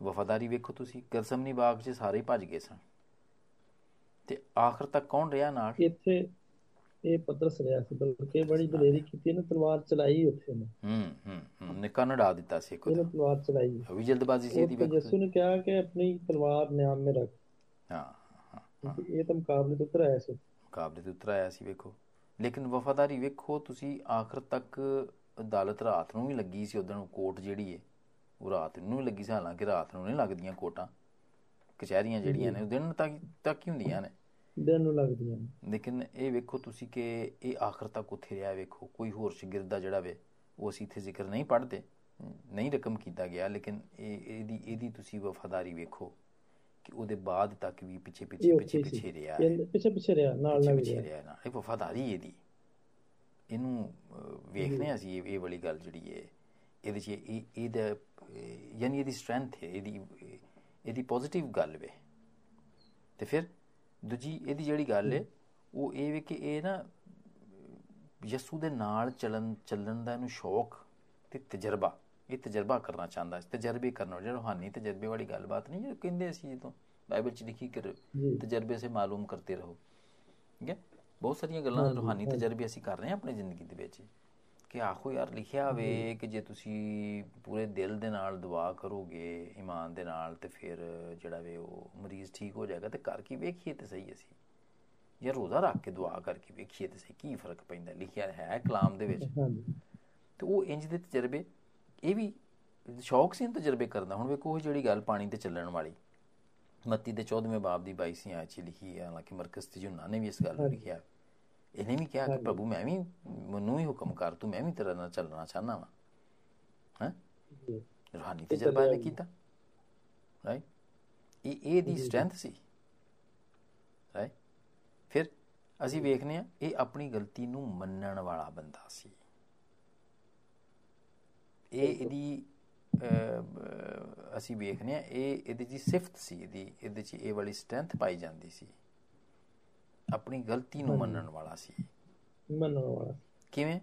ਵਫਾਦਾਰੀ ਵੇਖੋ ਤੁਸੀਂ ਗਰਸਮਨੀ ਬਾਗ 'ਚ ਸਾਰੇ ਹੀ ਭੱਜ ਗਏ ਸਨ। ਤੇ ਆਖਰ ਤੱਕ ਕੌਣ ਰਿਹਾ ਨਾਲ? ਇੱਥੇ ਇਹ ਪਤਰਸ ਰਿਹਾ ਸੀ ਬਲਕਿ ਬੜੀ ਦਲੇਰੀ ਕੀਤੀ ਇਹਨੇ ਤਲਵਾਰ ਚਲਾਈ ਉੱਥੇ ਨੇ। ਹੂੰ ਹੂੰ ਹੂੰ ਨਿੱਕਾ ਨੜਾ ਦਿੱਤਾ ਸੀ ਇਹਨੇ ਕੋਈ ਤਲਵਾਰ ਚਲਾਈ। ਵੀ ਜਲਦਬਾਜ਼ੀ ਸੀ ਇਹਦੀ ਵੇਖੋ ਯਿਸੂ ਨੇ ਕਿਹਾ ਕਿ ਆਪਣੀ ਤਲਵਾਰ ਨਿਆਮ ਮੇ ਰੱਖ। ਹਾਂ ਹਾਂ ਇਹ ਤਾਂ ਮੁਕਾਬਲੇ ਤੋਂ ਉੱਤਰ ਆਇਆ ਸੀ। ਮੁਕਾਬਲੇ ਤੇ ਉਤਰ ਆਇਆ ਸੀ ਵੇਖੋ। ਲੇਕਿਨ ਵਫਾਦਾਰੀ ਵੇਖੋ ਤੁਸੀਂ ਆਖਰ ਤੱਕ ਅਦਾਲਤ ਰਾਤ ਨੂੰ ਵੀ ਲੱਗੀ ਸੀ ਉਦੋਂ ਕੋਰਟ ਜਿਹੜੀ ਏ। ਉਹ ਰਾਤ ਨੂੰ ਲੱਗੀ ਸੀ ਹਾਲਾਂਕਿ ਰਾਤ ਨੂੰ ਨਹੀਂ ਲੱਗਦੀਆਂ ਕੋਰਟਾਂ ਕਚਹਿਰੀਆਂ ਜਿਹੜੀਆਂ ਨੇ ਉਹ ਦਿਨ ਤੱਕ ਤੱਕ ਹੀ ਹੁੰਦੀਆਂ ਨੇ। ਦਿਨ ਨੂੰ ਲੱਗਦੀਆਂ ਨੇ। ਲੇਕਿਨ ਇਹ ਵੇਖੋ ਤੁਸੀਂ ਕਿ ਇਹ ਆਖਰ ਤੱਕ ਉੱਥੇ ਰਿਹਾ ਵੇਖੋ। ਕੋਈ ਹੋਰ ਸ਼ਾਗਿਰਦ ਜਿਹੜਾ ਵੇ ਉਹ ਅਸੀਂ ਇੱਥੇ ਜ਼ਿਕਰ ਨਹੀਂ ਪੜ੍ਹਦੇ। ਨਹੀਂ ਰਕਮ ਕੀਤਾ ਗਿਆ ਲੇਕਿਨ ਇਹ ਇਹਦੀ ਇਹਦੀ ਤੁਸੀਂ ਵਫਾਦਾਰੀ ਵੇਖੋ ਕਿ ਉਹਦੇ ਬਾਅਦ ਤੱਕ ਵੀ ਪਿੱਛੇ ਪਿੱਛੇ ਪਿੱਛੇ ਪਿੱਛੇ ਰਿਹਾ। ਪਿੱਛੇ ਪਿੱਛੇ ਰਿਹਾ ਨਾਲ ਨਾਲ ਪਿੱਛੇ ਰਿਹਾ। ਨਾ ਇਹ ਵਫਾਦਾਰੀ ਇਹਦੀ। ਇਹਨੂੰ ਹਾਂ ਅਸੀਂ ਇਹ ਇਹ ਵਾਲੀ ਗੱਲ ਜਿਹੜੀ ਹੈ। ਇਹਦੇ 'ਚ ਇਹ ਇਹਦਾ ਯਾਨੀ ਇਹਦੀ ਸਟਰੈਂਥ ਹੈ ਇਹਦੀ ਇਹਦੀ ਪੋਜ਼ਿਟਿਵ ਗੱਲ ਵੇ। ਤੇ ਫਿਰ ਦੂਜੀ ਇਹਦੀ ਜਿਹੜੀ ਗੱਲ ਹੈ ਉਹ ਇਹ ਵੇ ਕਿ ਇਹ ਨਾ ਯਿਸੂ ਦੇ ਨਾਲ ਚੱਲਣ ਚੱਲਣ ਦਾ ਇਹਨੂੰ ਸ਼ੌਕ ਤੇ ਤਜਰਬਾ ਇਹ ਤਜਰਬਾ ਕਰਨਾ ਚਾਹੁੰਦਾ ਸੀ ਤਜਰਬੇ ਕਰਨਾ ਜਿਹੜਾ ਰੂਹਾਨੀ ਤਜਰਬੇ ਵਾਲੀ ਗੱਲਬਾਤ ਨਹੀਂ ਕਹਿੰਦੇ ਸੀ ਜਦੋਂ ਬਾਈਬਲ 'ਚ ਲਿਖੀ ਕਰ ਤਜਰਬੇ ਸੇ ਮਾਲੂਮ ਕਰਤੇ ਰਹੋ। ਠੀਕ ਹੈ? ਬਹੁਤ ਸਾਰੀਆਂ ਗੱਲਾਂ ਰੂਹਾਨੀ ਤਜਰਬੇ ਅਸੀਂ ਕਰ ਰਹੇ ਹਾਂ ਆਪਣੀ ਜ਼ਿੰਦਗੀ ਦੇ ਵਿੱਚ। ਕਿ ਆਖੋ ਯਾਰ ਲਿਖਿਆ ਹੋਵੇ ਕਿ ਜੇ ਤੁਸੀਂ ਪੂਰੇ ਦਿਲ ਦੇ ਨਾਲ ਦੁਆ ਕਰੋਗੇ ਈਮਾਨ ਦੇ ਨਾਲ ਤੇ ਫਿਰ ਜਿਹੜਾ ਵੇ ਉਹ ਮਰੀਜ਼ ਠੀਕ ਹੋ ਜਾਏਗਾ ਤੇ ਕਰ ਕੀ ਵੇਖੀਏ ਤੇ ਸਹੀ ਅਸੀਂ। ਯਾਰ ਰੋਜ਼ਾ ਰੱਖ ਕੇ ਦੁਆ ਕਰਕੇ ਵੇਖੀਏ ਤੇ ਸਹੀ ਕੀ ਫ਼ਰਕ ਪੈਂਦਾ? ਲਿਖਿਆ ਹੈ ਕਲਾਮ ਦੇ ਵਿੱਚ। ਤੇ ਉਹ ਇੰਜ ਦੇ ਤਜਰਬੇ ਇਹ ਵੀ ਸ਼ੌਕ ਸੀ ਤਜਰਬੇ ਕਰਦਾ ਹੁਣ ਵੇਖੋ ਉਹ ਜਿਹੜੀ ਗੱਲ ਪਾਣੀ ਤੇ ਚੱਲਣ ਵਾਲੀ। ਮੱਤੀ ਦੇ 14ਵੇਂ ਬਾਬ ਦੀ 22ਵੀਂ ਆਇਤ 'ਚ ਲਿਖੀ ਹੈ ਹਾਲਾਂਕਿ ਮਰਕਜ਼ ਤੇ ਯੂਨਾ ਨੇ ਵੀ ਇਸ ਗੱਲ ਨੂੰ ਲਿਖਿਆ। ਇਹਨੇ ਵੀ ਕਿਹਾ ਕਿ ਪ੍ਰਭੂ ਮੈਂ ਵੀ ਮੈਨੂੰ ਹੀ ਹੁਕਮ ਕਰ ਤੂੰ ਮੈਂ ਵੀ ਤੇਰੇ ਨਾਲ ਚੱਲਣਾ ਚਾਹਨਾ ਵਾਂ ਹੈ ਰੂਹਾਨੀ ਤਜਰਬਾ ਇਹਨੇ ਕੀਤਾ ਰਾਈਟ ਇਹ ਇਹ ਦੀ ਸਟਰੈਂਥ ਸੀ ਰਾਈਟ ਫਿਰ ਅਸੀਂ ਵੇਖਨੇ ਆ ਇਹ ਆਪਣੀ ਗਲਤੀ ਨੂੰ ਮੰਨਣ ਵਾਲਾ ਬੰਦਾ ਸੀ ਇਹ ਇਹਦੀ ਅਸੀਂ ਵੇਖਨੇ ਆ ਇਹ ਇਹਦੀ ਜੀ ਸਿਫਤ ਸੀ ਇਹਦੀ ਇਹਦੇ ਚ ਇਹ ਵਾਲੀ ਸਟਰੈਂਥ ਪਾਈ ਜਾਂਦੀ ਸੀ ਆਪਣੀ ਗਲਤੀ ਨੂੰ ਮੰਨਣ ਵਾਲਾ ਸੀ। ਮੰਨਣ ਵਾਲਾ ਕਿਵੇਂ?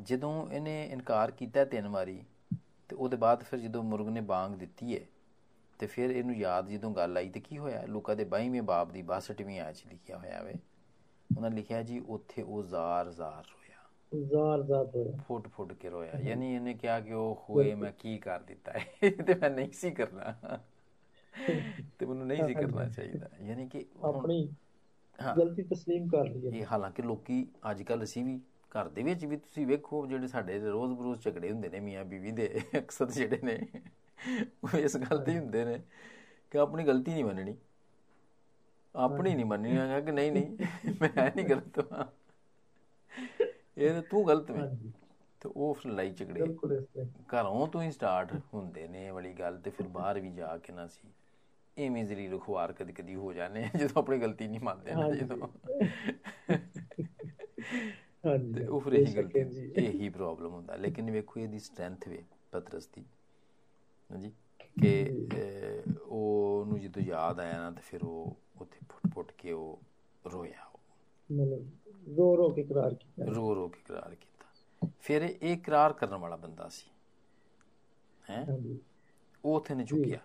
ਜਦੋਂ ਇਹਨੇ ਇਨਕਾਰ ਕੀਤਾ ਤਿੰਨ ਵਾਰੀ ਤੇ ਉਹਦੇ ਬਾਅਦ ਫਿਰ ਜਦੋਂ ਮੁਰਗ ਨੇ ਬਾਂਗ ਦਿੱਤੀ ਹੈ ਤੇ ਫਿਰ ਇਹਨੂੰ ਯਾਦ ਜਦੋਂ ਗੱਲ ਆਈ ਤੇ ਕੀ ਹੋਇਆ? ਲੂਕਾ ਦੇ 22ਵੇਂ ਬਾਬ ਦੀ 62ਵੀਂ ਆਇਤ ਲਿਖਿਆ ਹੋਇਆ ਵੇ। ਉਹਨਾਂ ਲਿਖਿਆ ਜੀ ਉੱਥੇ ਉਹ ਜ਼ਾਰ ਜ਼ਾਰ ਰੋਇਆ। ਜ਼ਾਰ ਜ਼ਾਰ ਹੋਇਆ ਫੁੱਟ ਫੁੱਟ ਕੇ ਰੋਇਆ। ਯਾਨੀ ਇਹਨੇ ਕਿਹਾ ਕਿ ਉਹ ਹੋਏ ਮੈਂ ਕੀ ਕਰ ਦਿੱਤਾ ਹੈ ਤੇ ਮੈਂ ਨਹੀਂ ਸੀ ਕਰਨਾ। ਤੇ ਮੈਨੂੰ ਨਹੀਂ ਸੀ ਕਰਨਾ ਚਾਹੀਦਾ। ਯਾਨੀ ਕਿ ਆਪਣੀ ਗਲਤੀ ਤਸਲੀਮ ਕਰ ਲਈ ਹੈ। ਇਹ ਹਾਲਾਂਕਿ ਲੋਕੀ ਅੱਜ ਕੱਲ ਅਸੀਂ ਵੀ ਘਰ ਦੇ ਵਿੱਚ ਵੀ ਤੁਸੀਂ ਵੇਖੋ ਜਿਹੜੇ ਸਾਡੇ ਰੋਜ਼ ਬਰੋਜ਼ ਝਗੜੇ ਹੁੰਦੇ ਨੇ ਮੀਆਂ ਬੀਵੀ ਦੇ ਅਕਸਰ ਜਿਹੜੇ ਨੇ ਉਹ ਇਸ ਗੱਲ ਤੇ ਹੀ ਹੁੰਦੇ ਨੇ ਕਿ ਆਪਣੀ ਗਲਤੀ ਨਹੀਂ ਮੰਨਣੀ। ਆਪਣੀ ਨਹੀਂ ਮੰਨਣੀ। ਹੈਗਾ ਕਿ ਨਹੀਂ ਨਹੀਂ ਮੈਂ ਨਹੀਂ ਗਲਤ ਹਾਂ ਇਹ ਤਾਂ ਗਲਤ ਹੈ ਤੇ ਉਹ ਫਿਰ ਲੜਾਈ ਝਗੜੇ। ਘਰੋਂ ਤੋਂ ਹੀ ਸਟਾਰਟ ਹੁੰਦੇ ਨੇ ਵਾਲੀ ਗੱਲ ਤੇ ਫਿਰ ਬਾਹਰ ਵੀ ਜਾ ਕੇ ਨਾ ਸੀ। ਐਵੇਂ ਜ਼ਲੀਲ ਖੁਆਰ ਕਦੀ ਕਦੀ ਹੋ ਜਾਂਦੇ ਆ ਜਦੋਂ ਆਪਣੀ ਗਲਤੀ ਨਹੀਂ ਮੰਨਦੇ ਨਾ। ਜਦੋਂ। ਹਾਂਜੀ। ਤੇ ਉਹ ਫਿਰ ਇਹੀ ਗਲਤੀ ਇਹੀ ਪ੍ਰੋਬਲਮ ਹੁੰਦਾ। ਲੇਕਿਨ ਵੇਖੋ ਇਹਦੀ ਸਟਰੈਂਥ ਵੇ ਪਤਰਸ ਦੀ ਹਾਂਜੀ? ਕਿ ਉਹ ਨੂੰ ਜਦੋਂ ਯਾਦ ਆਇਆ ਨਾ ਤੇ ਫਿਰ ਉਹ ਉੱਥੇ ਫੁੱਟ ਫੁੱਟ ਕੇ ਉਹ ਰੋਇਆ। ਉਹ ਮਤਲਬ ਰੋ ਰੋ ਕੇ ਇਕਰਾਰ ਕੀਤਾ। ਰੋ ਰੋ ਕੇ ਇਕਰਾਰ ਕੀਤਾ। ਫਿਰ ਇਹ ਇਕਰਾਰ ਕਰਨ ਵਾਲਾ ਬੰਦਾ ਸੀ। ਹੈ? ਉਹ ਉੱਥੇ ਨੇ ਚੁੱਕਿਆ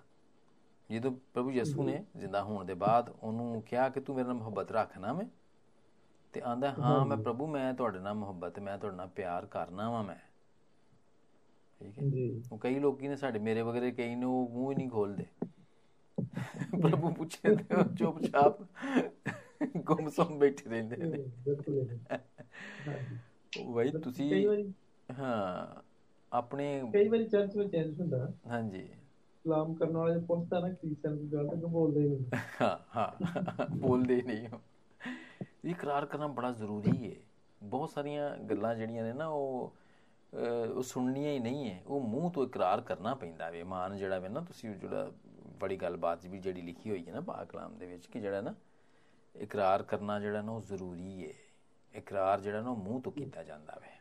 ਜਦੋਂ ਪ੍ਰਭੂ ਯਿਸੂ ਨੇ ਜ਼ਿੰਦਾ ਹੋਣ ਦੇ ਬਾਅਦ ਉਹਨੂੰ ਕਿਹਾ ਕਿ ਤੂੰ ਮੇਰੇ ਨਾਲ ਮੁਹੱਬਤ ਰੱਖਣਾ ਮੈਂ ਤੇ ਆਂਦਾ ਹਾਂ ਮੈਂ ਪ੍ਰਭੂ ਮੈਂ ਤੁਹਾਡੇ ਨਾਲ ਮੁਹੱਬਤ ਮੈਂ ਤੁਹਾਡੇ ਨਾਲ ਪਿਆਰ ਕਰਨਾ ਵਾਂ ਮੈਂ। ਠੀਕ ਹੈ? ਜੀ। ਉਹ ਕਈ ਲੋਕੀ ਨੇ ਸਾਡੇ ਮੇਰੇ ਵਗਰੇ ਕਈ ਨੇ ਮੂੰਹ ਹੀ ਨਹੀਂ ਖੋਲਦੇ। ਪ੍ਰਭੂ ਪੁੱਛੇ ਤੇ ਉਹ ਚੁੱਪਚਾਪ ਗੁੰਮਸਮ ਬੈਠੇ ਰਹਿੰਦੇ ਨੇ। ਬਈ ਤੁਸੀਂ ਹਾਂ ਆਪਣੇ ਕਈ ਵਾਰੀ ਚਰਚ ਵਿੱਚ ਇੰਜ ਹੁੰਦਾ। ਹਾਂਜੀ। ਸਲਾਮ ਕਰਨ ਵਾਲੇ ਪੁੱਛਦਾ ਨਾ ਕ੍ਰਿਸਚਨ ਦੀ ਗੱਲ ਤਾਂ ਬੋਲਦੇ ਹੀ ਨਹੀਂ ਹਾਂ ਹਾਂ ਬੋਲਦੇ ਨਹੀਂ ਹੋ ਇਹ ਇਕਰਾਰ ਕਰਨਾ ਬੜਾ ਜ਼ਰੂਰੀ ਹੈ ਬਹੁਤ ਸਾਰੀਆਂ ਗੱਲਾਂ ਜਿਹੜੀਆਂ ਨੇ ਨਾ ਉਹ ਉਹ ਸੁਣਨੀਆਂ ਹੀ ਨਹੀਂ ਹੈ ਉਹ ਮੂੰਹ ਤੋਂ ਇਕਰਾਰ ਕਰਨਾ ਪੈਂਦਾ ਵੇ। ਮਾਨ ਜਿਹੜਾ ਵੇ ਨਾ ਤੁਸੀਂ ਜਿਹੜਾ ਬੜੀ ਗੱਲਬਾਤ ਵੀ ਜਿਹੜੀ ਲਿਖੀ ਹੋਈ ਹੈ ਨਾ ਪਾਕ ਕਲਾਮ ਦੇ ਵਿੱਚ ਕਿ ਜਿਹੜਾ ਨਾ ਇਕਰਾਰ ਕਰਨਾ ਜਿਹੜਾ ਨਾ ਉਹ ਜ਼ਰੂਰੀ ਹੈ ਇਕਰਾਰ ਜਿਹੜਾ ਨਾ ਮੂੰਹ ਤੋਂ ਕੀਤਾ ਜਾਂਦਾ ਵੇ।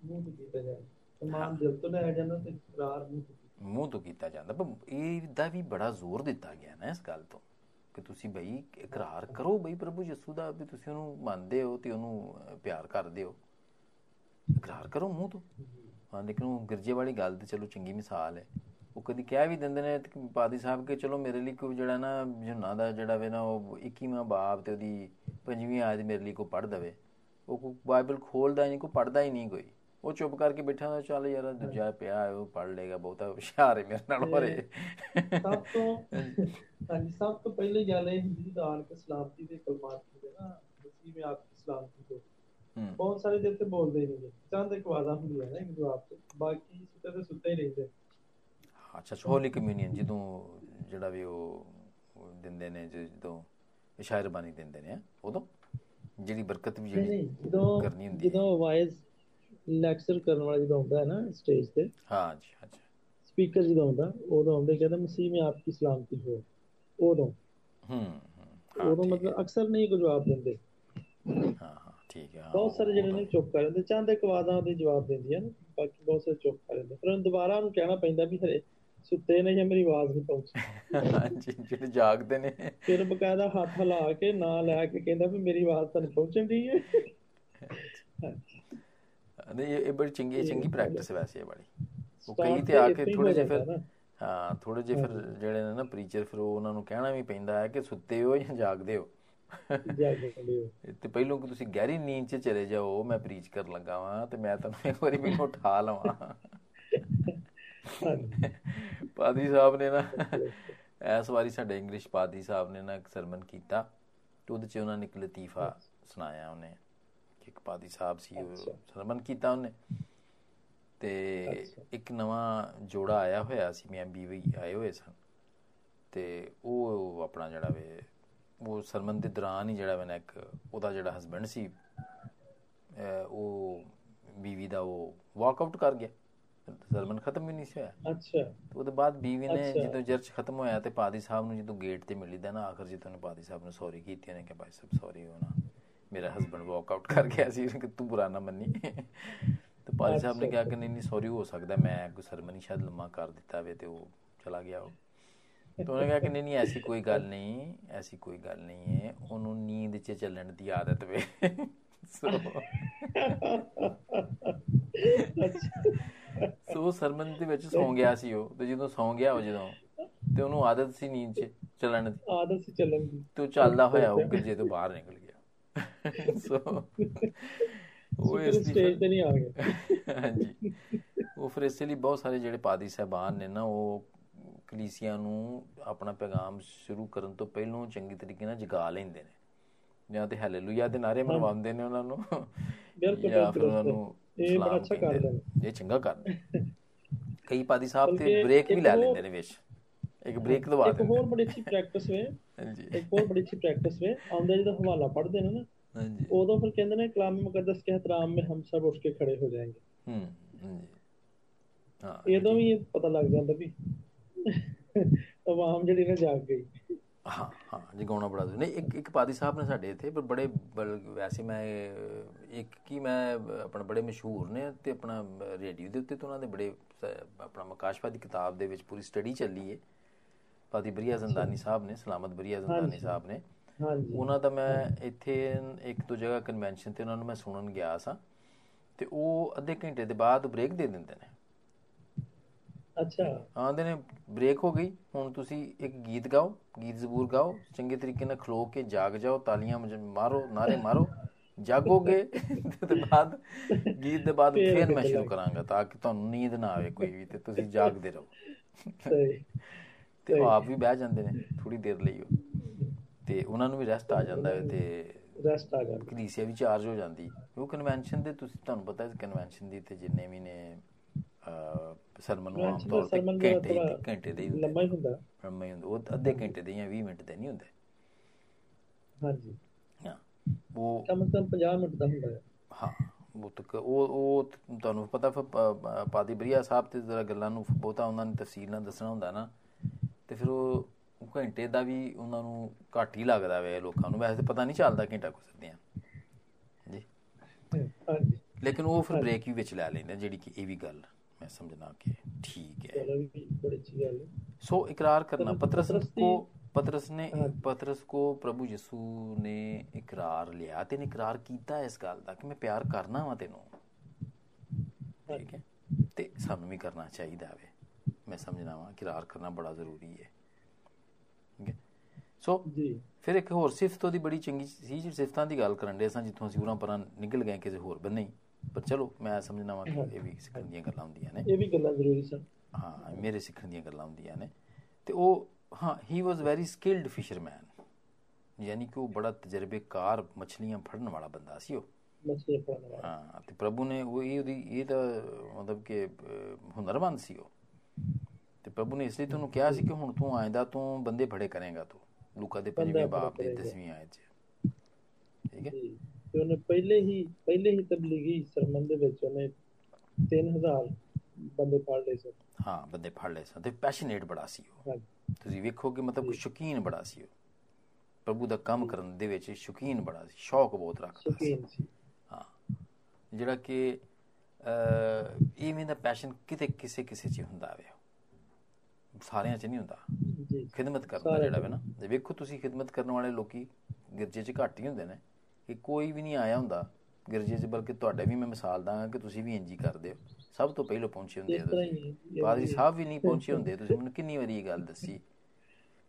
ਮੂੰਹ ਤੋਂ ਕੀਤਾ ਜਾਏ ਸਮਾਨ ਦਿਲ ਤੋਂ ਲੈ ਜਾਂਦਾ ਤੇ ਇਕਰਾਰ ਨਹੀਂ ਕੀਤਾ ਮੂੰਹ ਤੋਂ ਕੀਤਾ ਜਾਂਦਾ। ਪਰ ਇਹ ਦਾ ਵੀ ਬੜਾ ਜ਼ੋਰ ਦਿੱਤਾ ਗਿਆ ਨਾ ਇਸ ਗੱਲ ਤੋਂ ਕਿ ਤੁਸੀਂ ਬਈ ਇਕਰਾਰ ਕਰੋ ਬਈ ਪ੍ਰਭੂ ਯਿਸੂ ਦਾ ਵੀ ਤੁਸੀਂ ਉਹਨੂੰ ਮੰਨਦੇ ਹੋ ਤੇ ਉਹਨੂੰ ਅਹ, ਪਿਆਰ ਕਰਦੇ ਹੋ। ਇਕਰਾਰ ਕਰੋ ਮੂੰਹ ਤੋਂ। ਹਾਂ ਲੇਕਿਨ ਉਹ ਗਿਰਜੇ ਵਾਲੀ ਗੱਲ ਤੇ ਚਲੋ ਚੰਗੀ ਮਿਸਾਲ ਹੈ। ਉਹ ਕਦੀ ਕਹਿ ਵੀ ਦਿੰਦੇ ਨੇ ਕਿ ਪਾਦੀ ਸਾਹਿਬ ਕਿ ਚਲੋ ਮੇਰੇ ਲਈ ਕੋਈ ਜਿਹੜਾ ਨਾ ਜੁਨਾ ਦਾ ਜਿਹੜਾ ਵੇ ਨਾ ਉਹ 21ਵਾਂ ਬਾਬ ਤੇ ਉਹਦੀ ਪੰਜਵੀਂ ਆਇਤ ਮੇਰੇ ਲਈ ਕੋ ਪੜ੍ਹ ਦਵੇ। ਉਹ ਕੋ ਬਾਈਬਲ ਖੋਲਦਾ ਨਹੀਂ ਕੋ ਪੜ੍ਹਦਾ ਹੀ ਨਹੀਂ ਕੋਈ। ਉਹ ਚੁੱਪ ਕਰਕੇ ਬੈਠਾ ਚੱਲ ਯਾਰ ਦੂਜਾ ਪਿਆ ਉਹ ਪੜ੍ਹ ਲੇਗਾ ਬਹੁਤਾ ਹੁਸ਼ਿਆਰ ਹੈ ਮੇਰੇ ਨਾਲ ਹੋਰੇ। ਸਭ ਤੋਂ ਹਾਂਜੀ ਸਭ ਤੋਂ ਪਹਿਲੀ ਗੱਲ ਇਹ ਹੁੰਦੀ ਦਾਨ ਕੇ ਸਲਾਮਤੀ ਦੇ ਕਲਮਾਤ ਹੁੰਦੇ ਨਾ ਮਸੀਹ ਮੈਂ ਆਪ ਸਲਾਮਤੀ ਦੇ ਬਹੁਤ ਸਾਰੇ ਦੇ ਤੇ ਬੋਲਦੇ ਨਹੀਂ ਚੰਦ ਇੱਕ ਵਾਦਾ ਹੁੰਦੀ ਹੈ ਨਾ ਇੱਕ ਜਵਾਬ ਤੇ ਬਾਕੀ ਸੁੱਤੇ ਤੇ ਸੁੱਤੇ ਹੀ ਰਹਿੰਦੇ। ਅੱਛਾ ਹੋਲੀ ਕਮਿਊਨੀਅਨ ਜਦੋਂ ਜਿਹੜਾ ਵੀ ਉਹ ਦਿੰਦੇ ਨੇ ਜਦੋਂ ਇਸ਼ਾਰੇ ਬਾਣੀ ਦਿੰਦੇ ਨੇ ਉਦੋਂ? ਜਿਹੜੀ ਬਰਕਤ ਵੀ ਜਿਹੜੀ ਕਰਨੀ ਹੁੰਦੀ। ਜਦੋਂ ਵਾਇਸ ਲੈਕਚਰ ਕਰਨ ਵਾਲਾ ਜਦੋਂ ਆਉਂਦਾ ਹੈ ਨਾ ਸਟੇਜ ਤੇ ਹਾਂ ਜੀ ਅੱਛਾ ਸਪੀਕਰ ਜਦੋਂ ਆਉਂਦਾ ਉਦੋਂ ਆਉਂਦੇ ਕਹਿੰਦਾ ਮਸੀਹ ਮੈਂ ਆਪਕੀ ਸਲਾਮਤੀ ਹੋ ਉਦੋਂ। ਹੂੰ ਹੂੰ, ਹਾਂ, ਉਦੋਂ ਮਤਲਬ ਅਕਸਰ ਨਹੀਂ ਕੋਈ ਜਵਾਬ ਦਿੰਦੇ। ਹੈ। ਹਾਂ ਹਾਂ ਠੀਕ ਹੈ ਹਾਂ, ਬਹੁਤ ਸਾਰੇ ਜਿਹੜੇ ਨੇ ਚੁੱਪ ਕਰ ਜਾਂਦੇ ਚੰਦ ਇੱਕ ਵਾਦਾਂ ਦੇ ਜਵਾਬ ਦਿੰਦੀਆਂ ਨੇ ਬਾਕੀ ਬਹੁਤ ਸਾਰੇ ਚੁੱਪ ਕਰ ਜਾਂਦੇ। ਫਿਰ ਉਹਨੂੰ ਦੁਬਾਰਾ ਉਹਨੂੰ ਕਹਿਣਾ ਪੈਂਦਾ ਵੀ ਹਰੇ ਸੁੱਤੇ ਨੇ ਜਾਂ ਮੇਰੀ ਆਵਾਜ਼ ਨਹੀਂ ਪਹੁੰਚੀ। ਤਾਂ- ਹਾਂਜੀ ਜਿਹੜੇ ਜਾਗਦੇ ਨੇ। ਫਿਰ ਬਕਾਇਦਾ ਹੱਥ ਹਿਲਾ ਕੇ ਨਾਂ ਲੈ ਕੇ ਕਹਿੰਦਾ ਵੀ ਮੇਰੀ ਆਵਾਜ਼ ਤੁਹਾਨੂੰ ਪਹੁੰਚਣ ਦੀ। ਹੈ ਨਹੀਂ ਇਹ ਬੜੀ ਚੰਗੀ ਚੰਗੀ ਪ੍ਰੈਕਟਿਸ ਹੈ ਵੈਸੇ ਇਹ ਬੜੀ ਉਹ ਕਈ ਤੇ ਆ ਕੇ ਥੋੜੇ ਜਿਹੇ ਫਿਰ। ਹਾਂ ਥੋੜੇ ਜਿਹੇ ਫਿਰ ਜਿਹੜੇ ਨੇ ਨਾ ਪ੍ਰੀਚਰ ਫਿਰ ਉਹ ਉਹਨਾਂ ਨੂੰ ਕਹਿਣਾ ਵੀ ਪੈਂਦਾ ਹੈ ਕਿ ਸੁੱਤੇ ਹੋ ਜਾਂ ਜਾਗਦੇ ਹੋ ਜਾਗਦੇ ਹੋ ਤੇ ਪਹਿਲੋਂ ਕਿ ਤੁਸੀਂ ਗਹਿਰੀ ਨੀਂਦ 'ਚ ਚਲੇ ਜਾਓ ਮੈਂ ਪ੍ਰੀਚ ਕਰਨ ਲੱਗਾ ਵਾਂ ਤੇ ਮੈਂ ਤੁਹਾਨੂੰ ਇੱਕ ਵਾਰੀ ਮੈਨੂੰ ਉਠਾ ਲਵਾਂ ਪਾਦੀ ਸਾਹਿਬ ਨੇ ਨਾ ਇਸ ਵਾਰੀ ਸਾਡੇ ਇੰਗਲਿਸ਼ ਪਾਦੀ ਸਾਹਿਬ ਨੇ ਨਾ ਇੱਕ ਸਰਮਨ ਕੀਤਾ ਤੇ ਉਹਦੇ 'ਚ ਉਹਨਾਂ ਨੇ ਇੱਕ ਲਤੀਫਾ ਸੁਣਾਇਆ ਉਹਨੇ ਇੱਕ ਪਾਦੀ ਸਾਹਿਬ ਸੀ ਉਹ ਅੱਛਾ। ਸਰਮਨ ਕੀਤਾ ਉਹਨੇ ਤੇ। ਇੱਕ ਨਵਾਂ ਜੋੜਾ ਆਇਆ ਹੋਇਆ ਸੀ ਮੈਂ ਬੀਵੀ ਆਏ ਹੋਏ ਸਨ ਤੇ ਉਹ ਆਪਣਾ ਜਿਹੜਾ ਵੇ ਉਹ ਸਰਮਨ ਦੇ ਦੌਰਾਨ ਹੀ ਜਿਹੜਾ ਵੇ ਨਾ ਇੱਕ ਉਹਦਾ ਜਿਹੜਾ ਹਸਬੰਡ ਸੀ ਉਹ ਬੀਵੀ ਦਾ ਉਹ ਵਾਕਆਊਟ ਕਰ ਗਿਆ ਸਰਮਨ ਖਤਮ ਵੀ ਨਹੀਂ ਸੀ ਹੋਇਆ ਅੱਛਾ ਉਹਦੇ ਬਾਅਦ ਬੀਵੀ ਨੇ। ਜਦੋਂ ਚਰਚ ਖਤਮ ਹੋਇਆ ਤੇ ਪਾਦੀ ਸਾਹਿਬ ਨੂੰ ਜਦੋਂ ਗੇਟ ਤੇ ਮਿਲੀਦਾ ਨਾ ਆਖਰ ਜਦੋਂ ਉਹਨੇ ਪਾਦੀ ਸਾਹਿਬ ਨੂੰ ਸੌਰੀ ਕੀਤੀ ਉਹਨੇ ਕਿਹਾ ਭਾਈ ਸਾਹਿਬ ਸੌਰੀ ਹੋ ਹਸਬੰਡ ਵਾਕ ਆਊਟ ਕਰ ਗਿਆ ਸੀ ਕਿ ਤੂੰ ਬੁਰਾ ਨਾ ਮੰਨੀ ਤੇ ਪਾਦੀ ਸਾਹਿਬ ਨੇ। ਕਿਹਾ ਕਿ ਨਹੀਂ ਨਹੀਂ ਸੌਰੀ ਹੋ ਸਕਦਾ ਮੈਂ ਕੋਈ ਸਰਮਨੀ ਸ਼ਾਇਦ ਲੰਮਾ ਕਰ ਦਿੱਤਾ ਵੇ ਤੇ ਉਹ ਚਲਾ ਗਿਆ ਉਹ ਤੇ ਉਹਨੇ ਕਿਹਾ ਕਿ ਨਹੀਂ ਨਹੀਂ ਐਸੀ ਕੋਈ ਗੱਲ ਨਹੀਂ ਐਸੀ ਕੋਈ ਗੱਲ ਨਹੀਂ ਹੈ ਉਹਨੂੰ ਨੀਂਦ 'ਚ ਚੱਲਣ ਦੀ ਆਦਤ ਵੇ ਸੋ ਸੋ ਸਰਮਨ ਦੇ ਵਿੱਚ ਸੌਂ ਗਿਆ ਸੀ ਉਹ ਤੇ ਜਦੋਂ ਸੌਂ ਗਿਆ ਉਹ ਜਦੋਂ ਤੇ ਉਹਨੂੰ ਆਦਤ ਸੀ ਨੀਂਦ 'ਚ ਚੱਲਣ ਦੀ ਆਦਤ ਸੀ ਚੱਲਣ ਦੀ ਤੇ ਚੱਲਦਾ ਹੋਇਆ ਉਹ ਗਿਰਜੇ ਤੋਂ ਬਾਹਰ ਨਿਕਲ ਸੋ ਉਹ ਇਸ ਦੀ ਸਟੇਜ ਤੇ ਨਹੀਂ ਆ ਗਏ। ਹਾਂਜੀ। ਉਹ ਫਿਰ ਇਸੇ ਲਈ ਬਹੁਤ ਸਾਰੇ ਜਿਹੜੇ ਪਾਦੀ ਸਹਿਬਾਨ ਨੇ ਨਾ ਉਹ ਕਲੀਸਿਆ ਨੂੰ ਆਪਣਾ ਪੈਗਾਮ ਸ਼ੁਰੂ ਕਰਨ ਤੋਂ ਪਹਿਲਾਂ ਚੰਗੀ ਤਰੀਕੇ ਨਾਲ ਜਗਾ ਲੈਂਦੇ ਨੇ। ਜਾਂ ਤੇ ਹਾਲੇਲੂਇਆ ਦੇ ਨਾਰੇ ਮਰਵਾਉਂਦੇ ਨੇ ਉਹਨਾਂ ਨੂੰ। ਬਿਲਕੁਲ, ਜਾਂ ਫਿਰ। ਉਹਨਾਂ ਨੂੰ ਇਹ ਬੜਾ ਅੱਛਾ ਕਰਦੇ ਨੇ। ਇਹ ਚੰਗਾ ਕਰਦੇ। ਕਈ ਪਾਦੀ ਸਾਹਿਬ ਤੇ ਬ੍ਰੇਕ ਵੀ ਇੱਕ ਲੈ ਲੈਂਦੇ ਨੇ ਵਿੱਚ। ਇੱਕ ਬ੍ਰੇਕ ਦਵਾ ਇੱਕ ਦਿੰਦੇ ਹੋਰ ਬੜੀ ਅੱਛੀ ਪ੍ਰੈਕਟਿਸ ਵੇ। ਹਾਂਜੀ। ਇੱਕ ਬਹੁਤ ਬੜੀ ਅੱਛੀ ਪ੍ਰੈਕਟਿਸ ਵੇ ਆਉਂਦਾ ਜਦੋਂ ਹਵਾਲਾ ਪੜ੍ਹਦੇ ਨੇ ਨਾ ਹਾਂਜੀ। ਉਦੋਂ ਫਿਰ ਕਹਿੰਦੇ ਨੇ ਕਲਾਮ ਮੁਕੱਦਸ ਕੇ ਹਤਰਾਮ ਮੇ ਹਮ ਸਭ ਉੱਠ ਕੇ ਖੜੇ ਹੋ ਜਾਏਂਗੇ। ਹੂੰ ਹਾਂਜੀ। ਹਾਂ ਇਹਦੋਂ ਵੀ ਪਤਾ ਲੱਗ ਜਾਂਦਾ ਵੀ ਆਵਾਮ ਜਿਹੜੀ ਨੇ ਜਾਗ ਗਈ। ਹਾਂ ਹਾਂ ਜਗਾਉਣਾ ਬੜਾ ਜ਼ਰੂਰੀ। ਨਹੀਂ ਇੱਕ ਇੱਕ ਪਾਦੀ ਸਾਹਿਬ ਨੇ ਸਾਡੇ ਇੱਥੇ ਪਰ ਬੜੇ ਵੈਸੇ ਮੈਂ ਇੱਕ ਕੀ ਮੈਂ ਆਪਣਾ ਬੜੇ ਮਸ਼ਹੂਰ ਨੇ ਤੇ ਆਪਣਾ ਰੇਡੀਓ ਦੇ ਉੱਤੇ ਤੇ ਉਹਨਾਂ ਦੇ ਬੜੇ ਆਪਣਾ ਮਕਾਸ਼ਵਾ ਦੀ ਕਿਤਾਬ ਦੇ ਵਿੱਚ ਪੂਰੀ ਸਟੱਡੀ ਚੱਲੀ ਹੈ ਪਾਦੀ ਬਰੀਆ ਜ਼ੰਦਾਨੀ ਸਾਹਿਬ ਨੇ ਸਲਾਮਤ ਬਰੀਆ ਜ਼ੰਦਾਨੀ। ਸਾਹਿਬ ਨੇ। ਹਾਂਜੀ। ਉਹਨਾਂ ਦਾ ਮੈਂ ਇੱਥੇ ਇੱਕ ਦੋ ਜਗ੍ਹਾ ਕਨਵੈਨਸ਼ਨ ਤੇ ਉਹਨਾਂ ਨੂੰ ਮੈਂ ਸੁਣਨ ਗਿਆ ਸਾਂ ਤੇ ਉਹ ਅੱਧੇ ਘੰਟੇ ਦੇ ਬਾਅਦ ਬ੍ਰੇਕ ਦੇ ਦਿੰਦੇ ਨੇ। ਅੱਛਾ। ਆਂਦੇ ਨੇ ਬ੍ਰੇਕ ਹੋ ਗਈ ਹੁਣ ਤੁਸੀਂ ਇੱਕ ਗੀਤ ਗਾਓ ਗੀਤ ਜ਼ਬੂਰ ਗਾਓ ਚੰਗੇ ਤਰੀਕੇ ਨਾਲ ਖਲੋ ਕੇ ਜਾਗ ਜਾਓ ਤਾਲੀਆਂ ਮਾਰੋ ਨਾਰੇ ਮਾਰੋ ਜਾਗੋਗੇ ਤੇ ਬਾਅਦ ਗੀਤ ਦੇ ਬਾਅਦ ਫੇਰ ਮੈਂ ਸ਼ੁਰੂ। ਕਰਾਂਗਾ ਤਾਂ ਕਿ ਤੁਹਾਨੂੰ ਨੀਂਦ ਨਾ ਆਵੇ ਕੋਈ ਵੀ ਤੇ ਤੁਸੀਂ ਜਾਗਦੇ ਰਹੋ। ਸਹੀ। ਤੇ ਉਹ ਆਪ ਵੀ ਬਹਿ ਜਾਂਦੇ ਨੇ ਥੋੜੀ ਦੇਰ ਲਈ ਉਹ। ਤੇ ਉਹਨਾਂ ਨੂੰ ਵੀ ਰੈਸਟ ਆ ਜਾਂਦਾ ਹੈ ਤੇ ਰੈਸਟ ਆ ਜਾਂਦਾ। ਕਲੀਸਿਆ ਵੀ ਚਾਰਜ ਹੋ ਜਾਂਦੀ। ਉਹ ਕਨਵੈਨਸ਼ਨ ਦੇ ਤੁਸੀਂ ਤੁਹਾਨੂੰ ਪਤਾ ਹੈ ਕਨਵੈਨਸ਼ਨ ਦੀ ਤੇ ਜਿੰਨੇ ਵੀ ਨੇ ਸਰਮਨ ਨੂੰ ਆਮ ਤੌਰ ਤੇ ਘੰਟੇ ਘੰਟੇ ਦੇ ਹੀ ਹੁੰਦੇ। ਲੰਮਾ ਹੀ ਹੁੰਦਾ। ਲੰਮੇ ਉਹ ਅੱਧੇ ਘੰਟੇ ਦੇ ਜਾਂ 20 ਮਿੰਟ ਦੇ ਨਹੀਂ ਹੁੰਦੇ। ਹਾਂਜੀ। ਹਾਂ। ਉਹ ਕਮ ਸੇ ਕਮ 50 ਮਿੰਟ ਦਾ ਹੁੰਦਾ ਹੈ। ਹਾਂ। ਉਹ ਤੱਕ ਉਹ ਉਹ ਤੁਹਾਨੂੰ ਪਤਾ ਪਾਦੀ ਬਰੀਆ ਸਾਹਿਬ ਤੇ ਜ਼ਰਾ ਗੱਲਾਂ ਨੂੰ ਬਹੁਤਾ ਉਹਨਾਂ ਨੇ ਤਫਸੀਲ ਨਾਲ ਦੱਸਣਾ ਹੁੰਦਾ ਨਾ। ਤੇ ਫਿਰ ਉਹ ਘੰਟੇ ਦਾ ਵੀ ਉਹਨਾਂ ਨੂੰ ਘੱਟ ਹੀ ਲੱਗਦਾ ਵੇ ਲੋਕਾਂ ਨੂੰ। ਵੈਸੇ ਪਤਾ ਨਹੀਂ ਚੱਲਦਾ ਘੰਟਾ ਗੁਜ਼ਰਦਿਆਂ ਜੀ। ਹਾਂਜੀ। ਲੇਕਿਨ ਉਹ ਫਿਰ ਬ੍ਰੇਕ ਵੀ ਵਿੱਚ ਲੈ ਲੈਂਦੇ ਜਿਹੜੀ ਕਿ ਇਹ ਵੀ ਗੱਲ ਮੈਂ ਸਮਝਣਾ ਕਿ ਠੀਕ ਹੈ। ਸੋ ਇਕਰਾਰ ਕਰਨਾ ਪਤਰਸ ਕੋ ਪਤਰਸ ਨੇ ਪਤਰਸ ਕੋ ਪ੍ਰਭੂ ਯਿਸੂ ਨੇ ਇਕਰਾਰ ਲਿਆ ਤੇ ਨੇ ਇਕਰਾਰ ਕੀਤਾ ਇਸ ਗੱਲ ਦਾ ਕਿ ਮੈਂ ਪਿਆਰ ਕਰਨਾ ਵਾਂ ਤੈਨੂੰ। ਠੀਕ ਹੈ। ਤੇ ਸਾਨੂੰ ਵੀ ਕਰਨਾ ਚਾਹੀਦਾ ਵੇ। ਮੈਂ ਸਮਝਦਾ ਵਾਂ ਇਕਰਾਰ ਕਰਨਾ ਬੜਾ ਜ਼ਰੂਰੀ ਹੈ ਠੀਕ ਹੈ ਸੋ ਜੀ ਫਿਰ ਇੱਕ ਹੋਰ ਸਿਫਤ ਉਹਦੀ ਬੜੀ ਚੰਗੀ ਸੀ ਜਿਹੜੀ ਸਿਫਤਾਂ ਦੀ ਗੱਲ ਕਰਨ ਦੇ ਸਾਂ ਜਿੱਥੋਂ ਅਸੀਂ ਉਰਾਂ ਪਰਾਂ ਨਿਕਲ ਗਏ ਕਿਸੇ ਹੋਰ ਬੰਨੇ ਪਰ ਚਲੋ ਮੈਂ ਸਮਝਣਾ ਵਾਂ ਕਿ ਇਹ ਵੀ ਸਿੱਖਣ ਦੀਆਂ ਗੱਲਾਂ ਹੁੰਦੀਆਂ ਨੇ ਇਹ ਵੀ ਗੱਲਾਂ ਜ਼ਰੂਰੀ ਸਨ ਹਾਂ ਮੇਰੇ ਸਿੱਖਣ ਦੀਆਂ ਗੱਲਾਂ ਹੁੰਦੀਆਂ ਨੇ ਤੇ ਉਹ ਹਾਂ he was very skilled fisherman ਯਾਨੀ ਕਿ ਉਹ ਬੜਾ ਤਜਰਬੇਕਾਰ ਮੱਛਲੀਆਂ ਫੜਨ ਵਾਲਾ ਬੰਦਾ ਸੀ ਉਹ ਮਸਲੇ ਪੜਨ ਵਾਲਾ ਹਾਂ ਤੇ ਪ੍ਰਭੂ ਨੇ ਉਹ ਇਹ ਉਹਦੀ ਇਹ ਤਾਂ ਮਤਲਬ ਕਿ ਹੁਨਰਮੰਦ ਸੀ ਉਹ ਤੇ ਪ੍ਰਭੂ ਨੇ ਇਸ ਲਈ ਤੁਹਾਨੂੰ ਕਿਹਾ ਸੀ ਕਿ ਹੁਣ ਤੂੰ ਆਇਂਦਾ ਤੂੰ ਬੰਦੇ ਫੜੇ ਕਰੇਗਾ ਤੂੰ ਲੂਕਾ ਦੇ ਪੰਜਵੇਂ ਬੰਦੇ ਬਾਬ ਦੇ ਫੜੇ ਕਰੇਗਾ। 10ਵੀਂ ਆਇਤ 'ਚ। ਠੀਕ ਹੈ? ਤੇ ਉਹਨੇ ਪਹਿਲੇ ਹੀ ਪਹਿਲੇ ਹੀ ਤਬਲੀਗੀ ਸਰਮਨ ਦੇ ਵਿੱਚ ਉਹਨੇ 3000 ਬੰਦੇ ਫੜ ਲਏ ਸਨ ਹਾਂ ਬੰਦੇ ਫੜ ਲਏ ਸਨ ਤੇ ਪੈਸ਼ਨੇਟ ਬੜਾ ਸੀ ਉਹ। ਤੁਸੀਂ ਵੇਖੋ ਕਿ ਮਤਲਬ ਸ਼ੌਕੀਨ ਬੜਾ ਸੀ ਉਹ। ਪ੍ਰਭੂ ਦਾ ਕੰਮ ਕਰਨ ਦੇ ਵਿੱਚ ਸ਼ੌਕੀਨ ਬੜਾ ਸੀ ਸ਼ੌਕ ਬਹੁਤ ਰੱਖਦਾ ਸੀ। ਸ਼ੌਕੀਨ ਸੀ। ਹਾਂ। ਜਿਹੜਾ ਕਿ ਇਵੇਂ ਦਾ ਪੈਸ਼ਨ ਕਿਤੇ ਕਿਸੇ ਕਿਸੇ 'ਚ ਹੁੰਦਾ ਵੇ। ਸਾਰਿਆਂ 'ਚ ਨਹੀਂ ਹੁੰਦਾ। ਜੀ। ਖਿਦਮਤ ਕਰਨ ਜਿਹੜਾ ਵੇ ਨਾ। ਵੇਖੋ ਤੁਸੀਂ ਖਿਦਮਤ ਕਰਨ ਵਾਲੇ ਲੋਕੀ ਗਿਰਜੇ 'ਚ ਘੱਟ ਹੀ ਹੁੰਦੇ ਨੇ। ਕਿ ਕੋਈ ਵੀ ਨਹੀਂ ਆਇਆ ਹੁੰਦਾ ਗਿਰਜੇ 'ਚ ਬਲਕਿ ਤੁਹਾਡੇ ਵੀ ਮੈਂ ਮਿਸਾਲ ਦਾਂਗਾ ਕਿ ਤੁਸੀਂ ਵੀ ਇੰਜ ਹੀ ਕਰਦੇ ਹੋ। ਸਭ ਤੋਂ ਪਹਿਲਾਂ ਪਹੁੰਚੇ ਹੁੰਦੇ ਹੋ ਤੁਸੀਂ। ਹੀ ਪਾਦਰੀ ਸਾਹਿਬ ਵੀ ਨਹੀਂ ਪਹੁੰਚੇ ਹੁੰਦੇ। ਤੁਸੀਂ ਮੈਨੂੰ ਕਿੰਨੀ ਵਾਰੀ ਇਹ ਗੱਲ ਦੱਸੀ?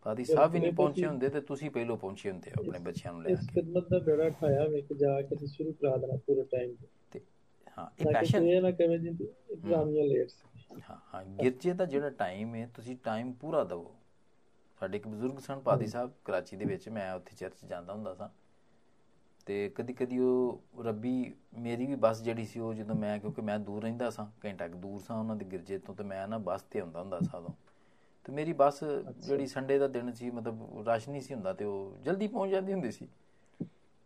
ਪਾਦਰੀ ਸਾਹਿਬ ਵੀ ਨਹੀਂ ਪਹੁੰਚੇ ਹੁੰਦੇ ਤੇ ਤੁਸੀਂ ਪਹਿਲਾਂ ਪਹੁੰਚੇ ਹੁੰਦੇ ਹੋ ਆਪਣੇ ਬੱਚਿਆਂ ਨੂੰ ਲੈ ਕੇ। ਖਿਦਮਤ ਦਾ ਬੇੜਾ ਠਾਇਆ ਵੇ ਕਿ ਜਾ ਕੇ ਅਸੀਂ ਸ਼ੁਰੂ ਕਰਾ ਦੇਣਾ ਪੂਰੇ ਟਾਈਮ ਤੇ। ਹਾਂ ਇਹ ਪੈਸ਼ਨ ਇਹ ਨਾ ਕਹੇ ਜੀ ਇਗਜ਼ਾਮੀਆਂ ਲੇਟ ਸੀ। ਹਾਂ ਹਾਂ ਗਿਰਜੇ ਦਾ ਜਿਹੜਾ ਟਾਈਮ ਹੈ ਤੁਸੀਂ ਟਾਈਮ ਪੂਰਾ ਦਿਓ। ਸਾਡੇ ਇੱਕ ਬਜ਼ੁਰਗ ਸਨ ਪਾਦੀ ਸਾਹਿਬ ਕਰਾਚੀ ਦੇ ਵਿੱਚ ਮੈਂ ਉੱਥੇ ਚਰਚ ਜਾਂਦਾ ਹੁੰਦਾ ਸਾਂ। ਤੇ ਕਦੀ ਕਦੀ ਉਹ ਰੱਬੀ ਮੇਰੀ ਵੀ ਬੱਸ ਜਿਹੜੀ ਸੀ ਉਹ ਜਦੋਂ ਮੈਂ ਕਿਉਂਕਿ ਮੈਂ ਦੂਰ ਰਹਿੰਦਾ ਸਾਂ ਘੰਟਾ ਕੁ ਦੂਰ ਸਾਂ ਉਹਨਾਂ ਦੇ ਗਿਰਜੇ ਤੋਂ ਤੇ ਮੈਂ ਨਾ ਬੱਸ ਤੇ ਆਉਂਦਾ ਹੁੰਦਾ ਸਾਂ ਉਦੋਂ। ਤੇ ਮੇਰੀ ਬੱਸ ਜਿਹੜੀ ਸੰਡੇ ਦਾ ਦਿਨ ਸੀ ਮਤਲਬ ਰਸ਼ ਨਹੀਂ ਸੀ ਹੁੰਦਾ ਤੇ ਉਹ ਜਲਦੀ ਪਹੁੰਚ ਜਾਂਦੀ ਹੁੰਦੀ ਸੀ।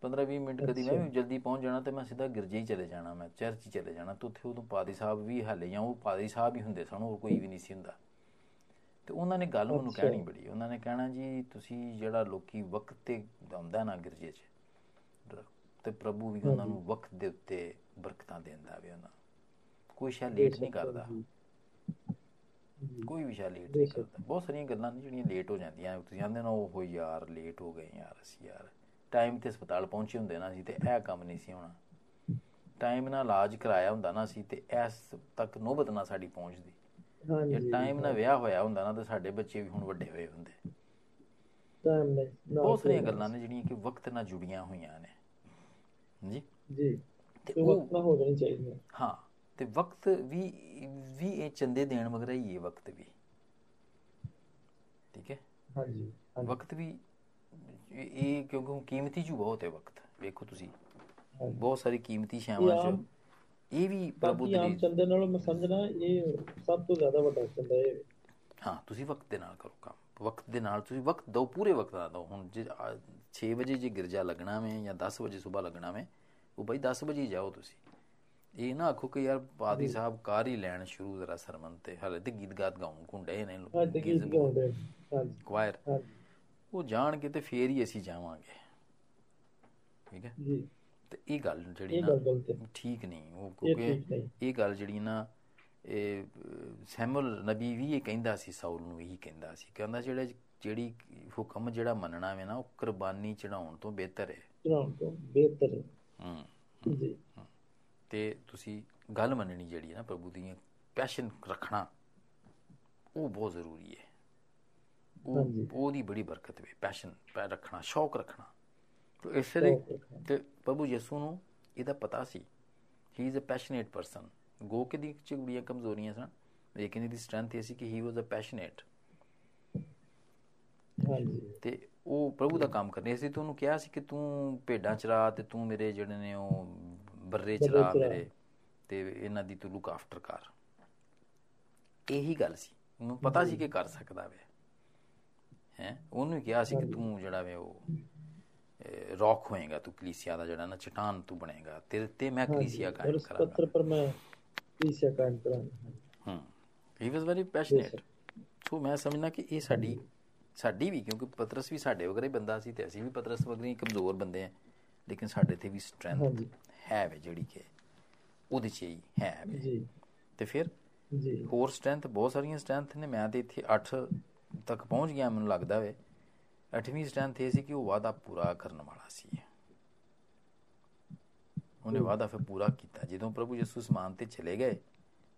15-20 ਮਿੰਟ ਕਦੀ ਮੈਂ ਜਲਦੀ ਪਹੁੰਚ ਜਾਣਾ ਤੇ ਮੈਂ ਸਿੱਧਾ ਗਿਰਜੇ ਹੀ ਚਲੇ ਜਾਣਾ ਮੈਂ ਚਰਚ ਹੀ ਚਲੇ ਜਾਣਾ ਤੇ ਉੱਥੇ ਉਦੋਂ ਪਾਦੀ ਸਾਹਿਬ ਵੀ ਹਾਲੇ ਜਾਂ ਉਹ ਪਾਦੀ ਸਾਹਿਬ ਹੀ ਹੁੰਦੇ ਸਨ ਹੋਰ ਕੋਈ ਵੀ ਨਹੀਂ ਸੀ ਹੁੰਦਾ ਤੇ ਉਹਨਾਂ ਨੇ ਗੱਲ ਮੈਨੂੰ। ਕਹਿਣੀ ਬੜੀ ਉਹਨਾਂ ਨੇ ਕਹਿਣਾ ਜੀ ਤੁਸੀਂ ਜਿਹੜਾ ਲੋਕੀ ਵਕਤ ਤੇ ਆਉਂਦਾ ਨਾ ਗਿਰਜੇ 'ਚ ਤੇ ਪ੍ਰਭੂ ਵੀ ਉਹਨਾਂ ਨੂੰ ਵਕਤ ਦੇ ਉੱਤੇ ਬਰਕਤਾਂ ਦਿੰਦਾ ਵੇ ਉਹਨਾਂ। ਕੋਈ ਸ਼ਾ ਲੇਟ ਨਹੀਂ ਕਰਦਾ। ਕੋਈ ਵੀ ਸ਼ਾ ਲੇਟ ਨਹੀਂ। ਕਰਦਾ ਬਹੁਤ ਸਾਰੀਆਂ ਗੱਲਾਂ ਨੇ ਜਿਹੜੀਆਂ ਲੇਟ ਹੋ ਜਾਂਦੀਆਂ ਤੁਸੀਂ ਕਹਿੰਦੇ ਨਾ ਉਹ ਯਾਰ ਲੇਟ ਹੋ ਗਏ ਯਾਰ ਅਸੀਂ ਯਾਰ ਟਾਈਮ ਤੇ ਹਸਪਤਾਲ ਪਹੁੰਚੇ ਹੁੰਦੇ ਨਾ ਸੀ ਤੇ ਇਹ ਕੰਮ ਨਹੀਂ ਸੀ ਹੋਣਾ। ਟਾਈਮ ਨਾਲ ਇਲਾਜ ਕਰਾਇਆ ਹੁੰਦਾ ਨਾ ਸੀ ਤੇ ਇਸ ਤੱਕ ਨੋਬਤ ਨਾ ਸਾਡੀ ਪਹੁੰਚਦੀ। ਹਾਂਜੀ ਜੇ ਟਾਈਮ ਨਾਲ ਵਿਆਹ ਹੋਇਆ ਹੁੰਦਾ ਨਾ ਤੇ ਸਾਡੇ ਬੱਚੇ ਵੀ ਹੁਣ ਵੱਡੇ ਹੋਏ ਹੁੰਦੇ। ਟਾਈਮ ਨਹੀਂ ਨਾ ਬਹੁਤ ਸਾਰੀਆਂ ਗੱਲਾਂ ਨੇ ਜਿਹੜੀਆਂ ਕਿ ਵਕਤ ਨਾਲ ਜੁੜੀਆਂ ਹੋਈਆਂ ਨੇ। ਜੀ ਜੀ। ਤੇ ਵਕਤ ਨਾ ਹੋ ਜਾਣੀ ਚਾਹੀਦੀ ਹੈ ਹਾਂ ਤੇ ਵਕਤ ਵੀ ਵੀ ਇਹ ਚੰਦੇ ਦੇਣ ਮਗਰ ਹੀ ਇਹ ਵਕਤ ਵੀ। ਠੀਕ ਹੈ? ਹਾਂਜੀ। ਵਕਤ ਵੀ ਇਹ ਕਿਉਂਕਿ ਕੀਮਤੀ ਜੂ ਬਹੁਤ ਹੈ ਵਕਤ ਵੇਖੋ ਤੁਸੀਂ। ਬਹੁਤ ਸਾਰੀ ਕੀਮਤੀ ਆਮ- ਚ। ਇਹ ਵੀ ਪ੍ਰਭੂ ਬਾਕੀ ਆਮ ਦੀ ਚੰਦੇ ਨਾਲੋਂ ਮੈਂ ਸਮਝਣਾ ਇਹ ਸਭ ਤੋਂ ਜ਼ਿਆਦਾ ਵੱਡਾ ਚੰਦਾ ਹੈ। ਹਾਂ ਤੁਸੀਂ ਵਕਤ ਦੇ ਨਾਲ ਕਰੋ ਕੰਮ। ਵਕਤ ਦੇ ਨਾਲ ਤੁਸੀਂ ਵਕਤ ਦਿਓ ਪੂਰੇ ਵਕਤ ਦਾ ਦਿਓ। ਹੁਣ ਜੇ 6 ਵਜੇ ਜੇ ਗਿਰਜਾ ਲੱਗਣਾ ਵੇ ਜਾਂ 10 ਵਜੇ ਸਵੇਰ ਲੱਗਣਾ ਵੇ ਉਹ ਬਈ 10 ਵਜੇ ਜਾਓ ਤੁਸੀਂ। ਇਹ ਨਾ ਆਖੋ ਕਿ ਯਾਰ ਪਾਦੀ ਸਾਹਿਬ ਕਾਰ ਹੀ ਲੈਣ ਸ਼ੁਰੂ ਜ਼ਰਾ ਸਰਮਨ ਤੇ। ਹਲੇ ਤੇ ਗੀਤ ਗਾਤ ਗਾਉਣ ਕੁੰਡੇ ਨੇ ਤੇ ਗੀਤ ਗਾਉਂਦੇ ਹਾਂਜੀ। ਕੁਆਇਰ ਉਹ ਜਾਣਗੇ ਤੇ ਫੇਰ ਹੀ ਅਸੀਂ ਜਾਵਾਂਗੇ। ਠੀਕ ਹੈ? ਜੀ। ਤੇ ਇਹ ਗੱਲ ਜਿਹੜੀ ਨਾ ਠੀਕ ਨਹੀਂ ਉਹ ਕਿਉਂਕਿ ਇਹ ਗੱਲ ਜਿਹੜੀ ਨਾ ਇਹ ਸੈਮੂਅਲ ਨਬੀ ਵੀ ਇਹ ਕਹਿੰਦਾ ਸੀ ਸਾਊਲ ਨੂੰ ਇਹੀ ਕਹਿੰਦਾ ਸੀ। ਕਹਿੰਦਾ ਜਿਹੜਾ ਜਿਹੜੀ ਹੁਕਮ ਜਿਹੜਾ ਮੰਨਣਾ ਵੇ ਨਾ ਉਹ ਕੁਰਬਾਨੀ ਚੜਾਉਣ ਤੋਂ ਬਿਹਤਰ ਹੈ। ਚਲਾਉਣ ਤੋਂ ਬਿਹਤਰ ਹੈ। ਹੂੰ। ਜੀ। ਤੇ ਤੁਸੀਂ ਗੱਲ ਮੰਨਣੀ ਜਿਹੜੀ ਹੈ ਨਾ ਪ੍ਰਭੂ ਦੀ ਪੈਸ਼ਨ ਰੱਖਣਾ ਉਹ ਬਹੁਤ ਜ਼ਰੂਰੀ ਹੈ। ਉਹ। ਉਹਦੀ ਬੜੀ ਬਰਕਤ ਵੇ ਪੈਸ਼ਨ ਪੈ ਰੱਖਣਾ ਸ਼ੌਕ ਰੱਖਣਾ। ਤੇ ਇਸ ਲਈ। ਤੇ ਪ੍ਰਭੂ ਯਿਸੂ ਨੂੰ ਇਹਦਾ ਪਤਾ ਸੀ। He is a passionate person ਗੋ ਕੇ ਦੀ ਚ ਬੜੀਆਂ ਕਮਜ਼ੋਰੀਆਂ ਸਨ ਲੇਕਿਨ ਇਹਦੀ ਸਟਰੈਂਥ ਇਹ ਸੀ ਕਿ ਹੀ ਵਾਸ ਅ ਪੈਸ਼ਨੇਟ ਤੇ ਉਹ ਪ੍ਰਭੂ ਦਾ ਕੰਮ ਕਰਨੇ ਸੀ ਤੇ ਉਹਨੂੰ ਕਿਹਾ ਸੀ ਕਿ ਤੂੰ ਭੇਡਾਂ ਚਰਾ ਤੇ ਤੂੰ ਮੇਰੇ ਜਿਹੜੇ ਨੇ ਉਹ ਬੱਰੇ ਚਰਾ ਚਰਾ। ਮੇਰੇ ਤੇ ਇਹਨਾਂ ਦੀ ਤੂੰ ਲੁੱਕ ਆਫਟਰ ਕਰ। ਇਹੀ ਗੱਲ ਸੀ। ਉਹਨੂੰ ਪਤਾ ਸੀ ਕਿ ਕਰ ਸਕਦਾ ਵੇ। ਹੈ? ਉਹਨੂੰ ਹੀ ਕਿਹਾ ਸੀ ਕਿ ਤੂੰ ਜਿਹੜਾ ਵੇ ਉਹ ਰੌਕ ਹੋਏਗਾ ਤੂੰ ਕਲੀਸਿਆ ਦਾ ਜਿਹੜਾ ਨਾ ਚਟਾਨ ਤੂੰ ਬਣੇਗਾ ਤੇਰੇ ਤੇ ਮੈਂ ਕਲੀਸਿਆ ਕਾਇਮ ਕਰਾਂਗਾ। ਪੱਤਰ ਪਰ ਮੈਂ ਕਲੀਸਿਆ ਕਾਇਮ ਕਰਾਂਗਾ ਹੂੰ ਹੀ ਵਾਸ ਵੈਰੀ ਪੈਸ਼ਨੇਟ ਸੋ ਮੈਂ ਸਮਝਣਾ ਕਿ ਇਹ ਸਾਡੀ ਸਾਡੀ ਵੀ ਕਿਉਂਕਿ ਪਤਰਸ ਵੀ ਸਾਡੇ ਵਗਰੇ ਬੰਦਾ ਸੀ ਤੇ ਅਸੀਂ ਵੀ ਪਤਰਸ ਵਗਰੇ ਕਮਜ਼ੋਰ ਬੰਦੇ ਆ ਲੇਕਿਨ ਸਾਡੇ ਤੇ ਵੀ ਸਟਰੈਂਥ ਹੈ ਵੇ ਜਿਹੜੀ ਕਿ ਉਹਦੇ ਚ ਹੀ ਹੈ ਵੇ। ਜੀ। ਤੇ ਫਿਰ ਜੀ। ਹੋਰ ਸਟਰੈਂਥ ਬਹੁਤ ਸਾਰੀਆਂ ਸਟਰੈਂਥ ਨੇ ਮੈਂ ਤੇ ਇੱਥੇ 8 ਤੱਕ ਪਹੁੰਚ ਗਿਆ ਮੈਨੂੰ ਲੱਗਦਾ ਵੇ। 8ਵੀਂ ਸਟਰੈਂਥ ਇਹ ਸੀ ਕਿ ਉਹ ਵਾਅਦਾ ਪੂਰਾ ਕਰਨ ਵਾਲਾ ਸੀ। ਉਹਨੇ ਵਾਅਦਾ ਫਿਰ ਪੂਰਾ ਕੀਤਾ। ਜਦੋਂ ਪ੍ਰਭੂ ਯਿਸੂ ਸਮਾਨ ਤੇ ਚਲੇ ਗਏ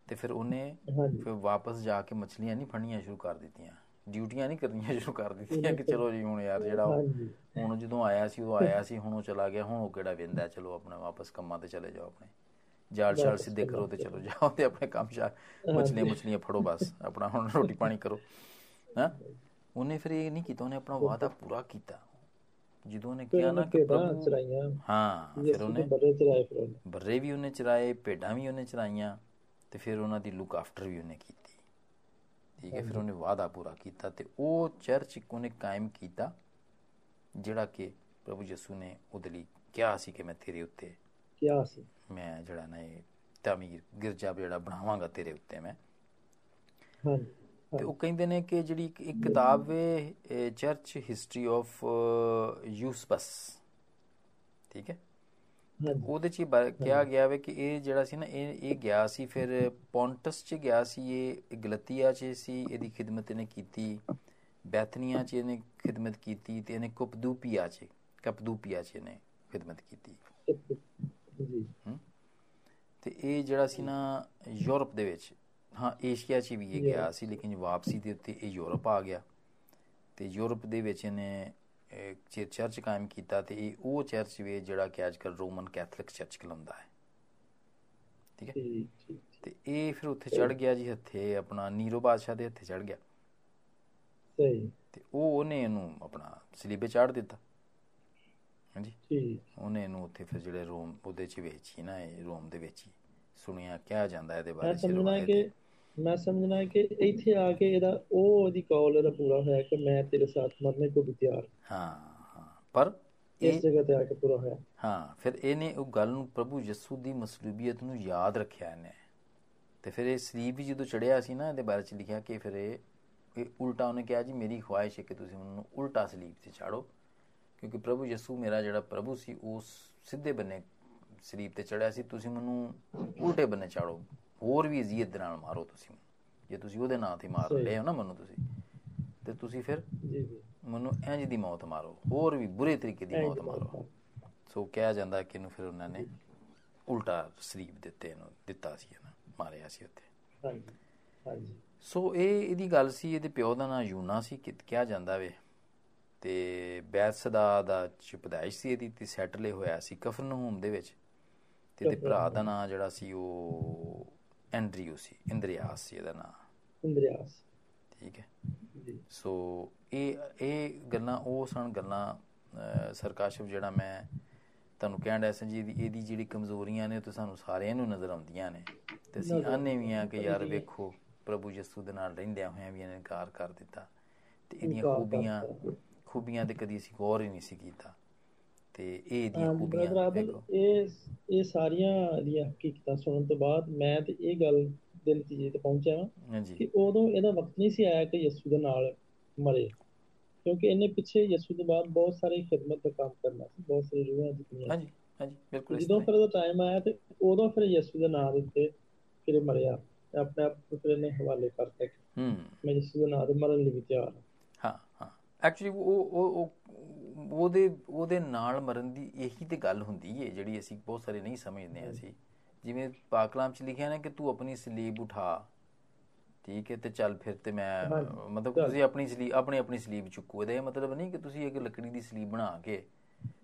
ਤੇ ਫਿਰ ਉਹਨੇ ਫਿਰ ਵਾਪਸ ਜਾ ਕੇ ਮੱਛਲੀਆਂ ਨਹੀਂ ਫੜਨੀਆਂ ਸ਼ੁਰੂ ਕਰ ਦਿੱਤੀਆਂ। ਡਿਊਟੀਆਂ ਨਹੀਂ ਕਰਨੀਆਂ ਸ਼ੁਰੂ ਕਰ ਦਿੱਤੀਆਂ ਕਿ ਚਲੋ ਜੀ ਹੁਣ ਯਾਰ ਜਿਹੜਾ ਹੁਣ ਜਦੋਂ ਆਇਆ ਸੀ ਉਹ ਆਇਆ ਸੀ ਹੁਣ ਉਹ ਚਲਾ ਗਿਆ ਹੁਣ ਉਹ ਕਿਹੜਾ ਵੇਂਦਾ ਚਲੋ ਆਪਣੇ ਵਾਪਸ ਕੰਮਾਂ ਤੇ ਚਲੇ ਜਾਓ ਆਪਣੇ। ਜਾਲ ਛਾਲ ਸਿੱਧੇ ਕਰੋ ਤੇ ਚਲੋ ਜਾਓ ਤੇ ਆਪਣੇ ਕੰਮ ਸ਼ਾ ਮਛਲੀਆਂ ਮਛਲੀਆਂ ਫੜੋ ਬਸ। ਆਪਣਾ ਹੁਣ ਰੋਟੀ ਪਾਣੀ ਕਰੋ। ਹਾਂ ਉਹਨੇ ਫਿਰ ਇਹ ਨਹੀਂ ਕੀਤਾ ਉਹਨੇ ਆਪਣਾ ਵਾਅਦਾ ਪੂਰਾ ਕੀਤਾ ਜਦੋਂ ਉਹਨੇ ਫਿਰ ਕਿਹਾ ਨਾ ਉਹਨੇ ਕਿ ਭੇਡਾਂ ਪ੍ਰਭੂ ਚਰਾਈਆਂ ਹਾਂ ਫਿਰ ਯਿਸੂ ਉਹਨੇ ਦੇ ਬਰੇ ਚਰਾਏ ਫਿਰ ਉਹਨੇ ਬਰਰੇ ਵੀ ਉਹਨੇ ਚਰਾਏ ਭੇਡਾਂ ਵੀ ਉਹਨੇ ਚਰਾਈਆਂ ਤੇ ਫਿਰ ਉਹਨਾਂ ਦੀ ਲੁੱਕ ਆਫਟਰ ਵੀ ਉਹਨੇ ਕੀਤੀ ਠੀਕ ਹੈ ਫਿਰ ਉਹਨੇ ਵਾਅਦਾ ਪੂਰਾ ਕੀਤਾ ਤੇ ਉਹ ਚਰਚ ਇੱਕ ਉਹਨੇ ਕਾਇਮ ਕੀਤਾ ਜਿਹੜਾ ਕਿ ਪ੍ਰਭੂ ਯਿਸੂ ਨੇ ਉਹਦੇ ਲਈ ਕਿਹਾ ਸੀ ਕਿ ਮੈਂ ਤੇਰੇ ਉੱਤੇ ਕਿਹਾ ਸੀ ਮੈਂ ਜਿਹੜਾ ਨਾ ਇਹ ਤਾਮੀਰ ਗਿਰਜਾ ਜਿਹੜਾ ਬਣਾਵਾਂਗਾ ਤੇਰੇ ਉੱਤੇ ਮੈਂ ਹਾਂਜੀ ਤੇ ਉਹ ਕਹਿੰਦੇ ਨੇ ਕਿ ਜਿਹੜੀ ਇੱਕ- ਕਿਤਾਬ ਵੇ ਚਰਚ ਹਿਸਟਰੀ ਆਫ ਯੂਸਬਸ ਠੀਕ ਹੈ? ਉਹਦੇ ਚ ਕਿਹਾ ਗਿਆ ਵੇ ਕਿ ਇਹ ਜਿਹੜਾ ਸੀ ਨਾ ਇਹ ਇਹ ਗਿਆ ਸੀ ਫਿਰ ਪੌਂਟਸ ਚ ਗਿਆ ਸੀ ਇਹ ਗਲਤੀਆ ਚ ਸੀ ਇਹਦੀ ਖਿਦਮਤ ਇਹਨੇ ਕੀਤੀ। ਬੈਥਨੀਆ ਚ ਇਹਨੇ ਖਿਦਮਤ ਕੀਤੀ ਤੇ ਇਹਨੇ ਕੁਪਦੂਪੀਆ ਚ ਕਪਦੂਪੀਆ ਚ ਇਹਨੇ ਖਿਦਮਤ ਕੀਤੀ। ਜੀ। ਤੇ ਇਹ ਜਿਹੜਾ ਸੀ ਨਾ ਯੂਰਪ ਦੇ ਵਿੱਚ। ਹਾਂ ਏਸ਼ੀਆ 'ਚ ਵੀ ਇਹ ਗਿਆ ਸੀ ਲੇਕਿਨ ਵਾਪਸੀ ਦੇ ਉੱਤੇ ਇਹ ਯੂਰਪ ਆ ਗਿਆ। ਤੇ ਯੂਰਪ ਦੇ ਵਿੱਚ ਇਹਨੇ ਇੱਕ ਚਰਚ ਕਾਇਮ ਕੀਤਾ ਤੇ ਇਹ ਉਹ ਚਰਚ ਵੇ ਜਿਹੜਾ ਕਿ ਅੱਜਕੱਲ ਰੋਮਨ ਕੈਥੋਲਿਕ ਚਰਚ ਕਹਿੰਦਾ ਹੈ। ਠੀਕ ਹੈ? ਤੇ ਇਹ ਫਿਰ ਉੱਥੇ ਚੜ ਗਿਆ ਜੀ ਹੱਥੇ ਆਪਣਾ ਨੀਰੋ ਬਾਦਸ਼ਾਹ ਦੇ ਹੱਥੇ ਚੜ ਗਿਆ। ਸਹੀ। ਤੇ ਉਹ ਉਹਨੇ ਇਹਨੂੰ ਆਪਣਾ ਸਲੀਬੇ ਚਾੜ ਦਿੱਤਾ। ਹਾਂਜੀ? ਠੀਕ। ਉਹਨੇ ਇਹਨੂੰ ਉੱਥੇ ਫਿਰ ਜਿਹੜੇ ਰੋਮ ਉਹਦੇ ਚ ਵੇਚੀ ਨਾ ਇਹ ਰੋਮ ਦੇ ਵਿੱਚ ਹੀ। ਸੁਣਿਆ ਕਿਹਾ ਜਾਂਦਾ ਇਹਦੇ ਬਾਰੇ ਚ ਕਿ ਮੈਂ ਸਮਝਣਾ ਹੈ ਕਿ ਇੱਥੇ ਆ ਕੇ ਇਹਦਾ ਉਹ ਉਹਦੀ ਕੌਲ ਇਹਦਾ ਪੂਰਾ ਹੋਇਆ ਕਿ ਮੈਂ ਤੇਰੇ ਸਾਥ ਮਰਨੇ ਕੋ ਵੀ ਤਿਆਰ ਹਾਂ। ਹਾਂ ਪਰ ਇਸ ਜਗ੍ਹਾ ਤੇ ਆ ਕੇ ਪੂਰਾ ਹੋਇਆ। ਹਾਂ ਫਿਰ ਇਹਨੇ ਉਹ ਗੱਲ ਨੂੰ ਪ੍ਰਭੂ ਯਿਸੂ ਦੀ ਮਸਲੂਬੀਅਤ ਨੂੰ ਯਾਦ ਰੱਖਿਆ ਇਹਨੇ। ਤੇ ਫਿਰ ਇਹ ਸਲੀਬ ਵੀ ਜਦੋਂ ਚੜਿਆ ਸੀ ਨਾ ਇਹਦੇ ਬਾਰੇ ਚ ਲਿਖਿਆ ਕਿ ਫਿਰ ਇਹ ਇਹ ਉਲਟਾ ਉਹਨੇ ਕਿਹਾ ਜੀ ਮੇਰੀ ਖੁਆਇਸ਼ ਹੈ ਕਿ ਤੁਸੀਂ ਮੈਨੂੰ ਉਲਟਾ ਸਲੀਬ ਤੇ ਚਾੜੋ। ਕਿਉਂਕਿ ਪ੍ਰਭੂ ਯਿਸੂ ਮੇਰਾ ਜਿਹੜਾ ਪ੍ਰਭੂ ਸੀ ਉਸ ਸਿੱਧੇ ਬੰਨੇ ਸਲੀਬ ਤੇ ਚੜਿਆ ਸੀ। ਤੁਸੀਂ ਮੈਨੂੰ ਉਲਟੇ ਬੰਨੇ ਚਾੜੋ। ਹੋਰ ਵੀ ਅਜ਼ੀਅਤ ਦੇ ਨਾਲ ਮਾਰੋ ਤੁਸੀਂ। ਜੇ ਤੁਸੀਂ ਉਹਦੇ ਨਾਂ ਤੇ ਮਾਰ। ਲਏ ਹੋ ਨਾ ਮੈਨੂੰ ਤੁਸੀਂ ਤੇ ਤੁਸੀਂ ਫਿਰ ਜੀ ਜੀ ਮੈਨੂੰ ਇੰਜ ਦੀ ਮੌਤ ਮਾਰੋ ਹੋਰ ਵੀ ਬੁਰੇ ਤਰੀਕੇ ਦੀ ਮੌਤ ਮਾਰੋ। ਸੋ ਕਿਹਾ ਜਾਂਦਾ ਕਿ ਇਹਨੂੰ ਫਿਰ ਉਹਨਾਂ ਨੇ ਉਲਟਾ ਸਲੀਬ ਦਿੱਤੇ ਇਹਨੂੰ ਦਿੱਤਾ ਸੀ ਇਹਨਾਂ ਮਾਰਿਆ ਸੀ ਉੱਥੇ ਹਾਂਜੀ ਹਾਂਜੀ ਸੋ ਇਹ ਇਹਦੀ ਗੱਲ ਸੀ ਇਹਦੇ ਪਿਓ ਦਾ ਨਾਂ ਯੂਨਾ ਸੀ ਕਿ ਕਿਹਾ ਜਾਂਦਾ ਵੇ ਤੇ ਬੈਤਸਦਾ ਦਾ ਚਪਦਾਇਸ਼ ਸੀ ਇਹਦੀ ਤੇ ਸੈਟਲੇ ਹੋਇਆ ਸੀ ਕਫਰਨਹੂਮ ਦੇ ਵਿੱਚ ਤੇ ਇਹਦੇ ਭਰਾ ਦਾ ਨਾਂ ਜਿਹੜਾ ਸੀ ਉਹ ਐਂਡਰੀਓ ਸੀ ਇੰਦਰੀਆਸ ਸੀ ਇਹਦਾ ਨਾਂ। ਇੰਦਰੀਆਸ ਠੀਕ ਹੈ। ਸੋ ਇਹ ਇਹ ਗੱਲਾਂ ਉਹ ਸਨ ਗੱਲਾਂ ਸਰਕਾਸ਼ਵ ਜਿਹੜਾ ਮੈਂ ਤੁਹਾਨੂੰ ਕਹਿਣ ਡਿਆ ਸੀ ਜੀ ਇਹਦੀ ਜਿਹੜੀ ਕਮਜ਼ੋਰੀਆਂ ਨੇ ਤਾਂ ਸਾਨੂੰ ਸਾਰਿਆਂ ਨੂੰ ਨਜ਼ਰ ਆਉਂਦੀਆਂ ਨੇ। ਤੇ ਅਸੀਂ ਆਨੇ ਵੀ ਆ ਕਿ ਯਾਰ ਵੇਖੋ ਪ੍ਰਭੂ ਯਿਸੂ ਦੇ ਨਾਲ ਰਹਿੰਦਿਆਂ ਹੋਇਆਂ ਵੀ ਇਹਨੇ ਇਨਕਾਰ ਕਰ ਦਿੱਤਾ। ਤੇ ਇਹਦੀਆਂ ਖੂਬੀਆਂ। ਖੂਬੀਆਂ ਤੇ ਕਦੀ ਅਸੀਂ ਗੌਰ ਹੀ ਨਹੀਂ ਸੀ ਕੀਤਾ। ਤੇ ਇਹ ਬ੍ਰਦਰ ਖੂਬੀਆਂ ਵੇਖੋ ਇਹ ਇਹ ਸਾਰੀਆਂ ਦੀਆਂ ਹਕੀਕਤਾਂ ਸੁਣਨ ਤੋਂ ਬਾਅਦ ਮੈਂ ਤੇ ਇਹ ਗੱਲ ਦੇ ਨਤੀਜੇ ਤੇ ਪਹੁੰਚਿਆ ਹਾਂਜੀ। ਕਿ ਉਦੋਂ ਇਹਦਾ ਵਕਤ ਨਹੀਂ ਸੀ ਆਇਆ ਕਿ ਯਿਸੂ ਦੇ ਨਾਲ ਮਰੇ। ਕਿਉਂਕਿ ਇਹਨੇ ਪਿੱਛੇ ਯਿਸੂ ਤੋਂ ਬਾਅਦ ਬਹੁਤ ਸਾਰੀ ਖਿਦਮਤ ਦਾ ਕੰਮ ਕਰਨਾ ਸੀ ਬਹੁਤ ਸਾਰੀ ਰੂਹਾਂ ਜਿੱਤੀਆਂ ਹਾਂਜੀ ਹਾਂਜੀ ਬਿਲਕੁਲ ਜਦੋਂ ਫਿਰ ਉਹਦਾ ਟਾਈਮ ਆਇਆ ਤੇ ਉਦੋਂ ਫਿਰ ਯਿਸੂ ਦੇ ਨਾਂ ਦੇ ਉੱਤੇ ਫਿਰ ਮਰਿਆ ਆਪਣੇ ਆਪ ਨੂੰ ਫਿਰ ਇਹਨੇ ਹਵਾਲੇ ਕਰਤਾ ਹੀ। ਹੂੰ। ਮੈਂ ਯਿਸੂ ਦੇ ਨਾਂ ਤੇ ਮਰਨ ਲਈ ਤਿਆਰ ਹਾਂ ਹਾਂ ਹਾਂ। ਐਕਚੁਅਲੀ ਉਹ ਉਹ ਉਹ ਉਹਦੇ ਉਹਦੇ ਨਾਲ ਮਰਨ ਦੀ ਇਹੀ ਤੇ ਗੱਲ ਹੁੰਦੀ ਹੈ ਜਿਹੜੀ ਅਸੀਂ ਬਹੁਤ ਸਾਰੇ ਨਹੀਂ ਸਮਝਦੇ ਅਸੀਂ। ਜਿਵੇਂ ਪਾਕਲਾਮ ਚ ਲਿਖਿਆ ਨਾ ਕਿ ਤੂੰ ਆਪਣੀ ਸਲੀਬ ਉਠਾ। ਠੀਕ ਹੈ ਤੇ ਚੱਲ ਫਿਰ ਤੇ ਮੈਂ ਮਤਲਬ। ਤੁਸੀਂ ਆਪਣੀ ਸਲੀਬ ਆਪਣੀ ਆਪਣੀ ਸਲੀਬ ਚੁੱਕੋ। ਇਹਦਾ ਇਹ ਮਤਲਬ ਨਹੀਂ ਕਿ ਤੁਸੀਂ ਇੱਕ ਲੱਕੜੀ ਦੀ ਸਲੀਬ ਬਣਾ ਕੇ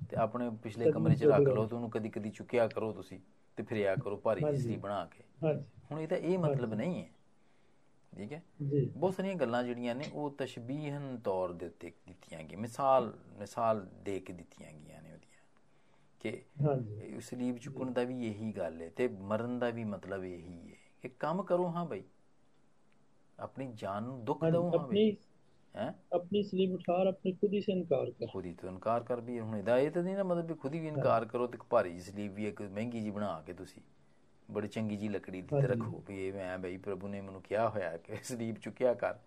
ਤੇ ਆਪਣੇ ਪਿਛਲੇ ਕਮਰੇ 'ਚ ਰੱਖ ਲਓ। ਤੇ ਉਹਨੂੰ ਕਦੀ ਕਦੀ ਚੁੱਕਿਆ ਕਰੋ ਤੁਸੀਂ ਤੇ ਫਿਰਿਆ ਕਰੋ ਭਾਰੀ ਜਿਹੀ ਹਾਂਜੀ। ਸਲੀਬ ਬਣਾ ਕੇ। ਹਾਂਜੀ। ਹੁਣ ਇਹਦਾ ਇਹ ਮਤਲਬ ਨਹੀਂ ਹੈ ਠੀਕ ਹੈ? ਬਹੁਤ ਸਾਰੀਆਂ ਗੱਲਾਂ ਜਿਹੜੀਆਂ ਨੇ ਉਹ ਤਸ਼ਬੀਹਨ ਤੌਰ ਦੇ ਉੱਤੇ ਦਿੱਤੀਆਂ ਗਈਆਂ ਮਿਸਾਲ ਮਿਸਾਲ ਦੇ ਕੇ ਦਿੱਤੀਆਂ ਗਈਆਂ ਨੇ ਉਹਦੀਆਂ। ਕਿ ਸਲੀਬ ਚੁੱਕਣ ਦਾ ਵੀ ਇਹੀ ਗੱਲ ਹੈ ਤੇ ਮਰਨ ਦਾ ਵੀ ਮਤਲਬ ਇਹੀ ਹੈ ਕਿ ਕੰਮ ਕਰੋ ਹਾਂ ਭਾਈ ਆਪਣੀ ਜਾਨ ਨੂੰ ਦੁੱਖ ਦਿਓ ਹਾਂ ਭਾਈ ਹੈ? ਆਪਣੀ ਸਲੀਬ ਉਠਾਰ ਆਪਣੇ ਖੁਦ ਹੀ ਸੇ ਇਨਕਾਰ ਕਰ। ਖੁਦ ਹੀ ਤੋਂ ਇਨਕਾਰ ਕਰ ਵੀ ਹੁਣ ਹਿਦਾਇਤ ਨਹੀਂ ਨਾ ਮਤਲਬ ਵੀ ਖੁਦ ਹੀ ਇਨਕਾਰ ਕਰੋ ਤੇ ਭਾਰੀ ਸਲੀਬ ਵੀ ਇੱਕ ਮਹਿੰਗੀ ਜੀ ਬਣਾ ਕੇ ਤੁਸੀਂ। ਬੜੀ ਚੰਗੀ ਜੀ ਲੱਕੜੀ ਦੀ ਤੇ ਰੱਖੋ ਵੀ ਇਹ ਮੈਂ ਬਈ ਪ੍ਰਭੂ ਨੇ ਮੈਨੂੰ ਕਿਹਾ ਹੋਇਆ ਕਿ ਸਲੀਪ ਚੁੱਕਿਆ ਕਰ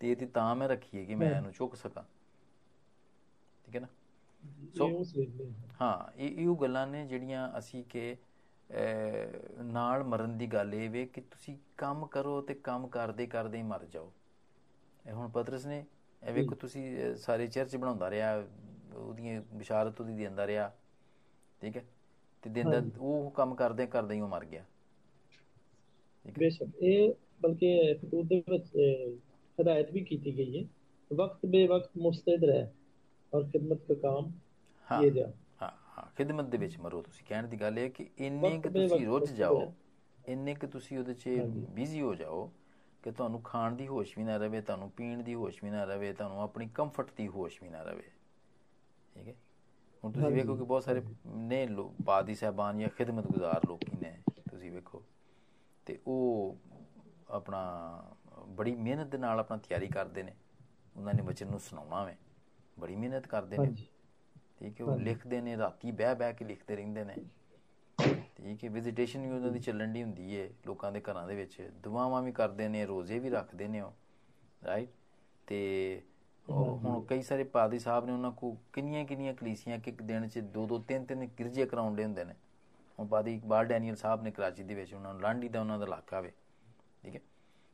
ਤੇ ਇਹ ਤੇ ਤਾਂ ਮੈਂ ਰੱਖੀ ਹੈ ਕਿ ਮੈਂ ਇਹਨੂੰ ਚੁੱਕ ਸਕਾਂ। ਠੀਕ ਹੈ ਨਾ? ਸੋ ਹਾਂ। ਇਹ ਇਹੋ ਗੱਲਾਂ ਨੇ ਜਿਹੜੀਆਂ ਅਸੀਂ ਕਿ ਨਾਲ ਮਰਨ ਦੀ ਗੱਲ ਇਹ ਵੇ ਕਿ ਤੁਸੀਂ ਕੰਮ ਕਰੋ ਤੇ ਕੰਮ ਕਰਦੇ ਕਰਦੇ ਹੀ ਮਰ ਜਾਓ। ਇਹ ਹੁਣ ਪਤਰਸ ਨੇ ਇਹ ਵੇਖੋ ਤੁਸੀਂ ਸਾਰੇ ਚਰਚ ਬਣਾਉਂਦਾ ਰਿਹਾ ਉਹਦੀਆਂ ਬਿਸ਼ਾਰਤ ਉਹਦੀ ਦਿੰਦਾ ਰਿਹਾ। ਠੀਕ ਹੈ? ਤੇ ਦਿੰਦਾ ਹਾਂਜੀ। ਉਹ ਕੰਮ ਕਰਦੇ ਕਰਦੇ ਹੀ ਉਹ ਮਰ ਗਿਆ। ਬੇਸ਼ੱਕ ਇਹ ਬਲਕਿ ਫਤੂਤ ਦੇ ਵਿੱਚ ਹਦਾਇਤ ਵੀ ਕੀਤੀ ਗਈ ਹੈ। ਵਕਤ ਬੇਵਕਤ ਮੁਸਤੈਦ ਰਹਿ ਔਰ ਖਿਦਮਤ ਦਾ ਕੰਮ ਹਾਂ ਜਾ। ਹਾਂ ਹਾਂ ਖਿਦਮਤ ਦੇ ਵਿੱਚ ਮਰੋ ਤੁਸੀਂ। ਕਹਿਣ ਦੀ ਗੱਲ ਇਹ ਕਿ ਇੰਨੇ ਕਿ ਤੁਸੀਂ ਰੁੱਝ ਜਾਓ ਇੰਨੇ ਕਿ ਤੁਸੀਂ ਉਹਦੇ 'ਚ ਬਿਜ਼ੀ ਹੋ ਜਾਓ ਕਿ ਤੁਹਾਨੂੰ ਖਾਣ ਦੀ ਹੋਸ਼ ਵੀ ਨਾ ਰਵੇ ਤੁਹਾਨੂੰ ਪੀਣ ਦੀ ਹੋਸ਼ ਵੀ ਨਾ ਰਵੇ ਤੁਹਾਨੂੰ ਆਪਣੀ ਕੰਫਰਟ ਦੀ ਹੋਸ਼ ਵੀ ਨਾ ਰਵੇ। ਠੀਕ ਹੈ। ਹੁਣ ਤੁਸੀਂ ਵੇਖੋ ਕਿ ਬਹੁਤ ਸਾਰੇ ਨੇ ਬਾਦੀ ਸਹਿਬਾਨ ਜਾਂ ਖਿਦਮਤਗੁਜ਼ਾਰ ਲੋਕੀ ਨੇ ਤੁਸੀਂ ਵੇਖੋ। ਤੇ ਉਹ ਆਪਣਾ ਬੜੀ ਮਿਹਨਤ ਦੇ ਨਾਲ ਆਪਣਾ ਤਿਆਰੀ ਕਰਦੇ ਨੇ। ਉਹਨਾਂ ਨੇ ਬੱਚੇ ਨੂੰ ਸੁਣਾਉਣਾ ਵੇ। ਬੜੀ ਮਿਹਨਤ ਕਰਦੇ ਨੇ। ਠੀਕ ਹੈ ਉਹ ਲਿਖਦੇ ਨੇ ਰਾਤੀ ਬਹਿ ਬਹਿ ਕੇ ਲਿਖਦੇ ਰਹਿੰਦੇ ਨੇ। ਠੀਕ ਹੈ ਵਿਜ਼ਿਟੇਸ਼ਨ ਵੀ ਉਹਨਾਂ ਦੀ ਚੱਲਣ ਦੀ ਹੁੰਦੀ ਹੈ ਲੋਕਾਂ ਦੇ ਘਰਾਂ ਦੇ ਵਿੱਚ। ਦੁਆਵਾਂ ਵੀ ਕਰਦੇ ਨੇ ਰੋਜ਼ੇ ਵੀ ਰੱਖਦੇ ਨੇ ਉਹ। ਰਾਈਟ ਤੇ ਹੁਣ ਕਈ ਸਾਰੇ ਪਾਦੀ ਸਾਹਿਬ ਨੇ ਉਹਨਾਂ ਕੋ ਕਿੰਨੀਆਂ ਕਿੰਨੀਆਂ ਕਲੀਸੀਆਂ ਕਿ ਇੱਕ ਦਿਨ 'ਚ ਦੋ ਦੋ ਤਿੰਨ ਤਿੰਨ ਗਿਰਜੇ ਕਰਾਉਂਦੇ ਹੁੰਦੇ ਨੇ। ਹੁਣ ਪਾਦੀ ਇਕਬਾਲ ਡੈਨੀਅਲ ਸਾਹਿਬ ਨੇ ਕਰਾਚੀ ਦੇ ਵਿੱਚ ਉਹਨਾਂ ਨੂੰ ਲਾਂਡੀ ਦਾ ਉਹਨਾਂ ਦਾ ਇਲਾਕਾ ਵੇ ਠੀਕ ਹੈ।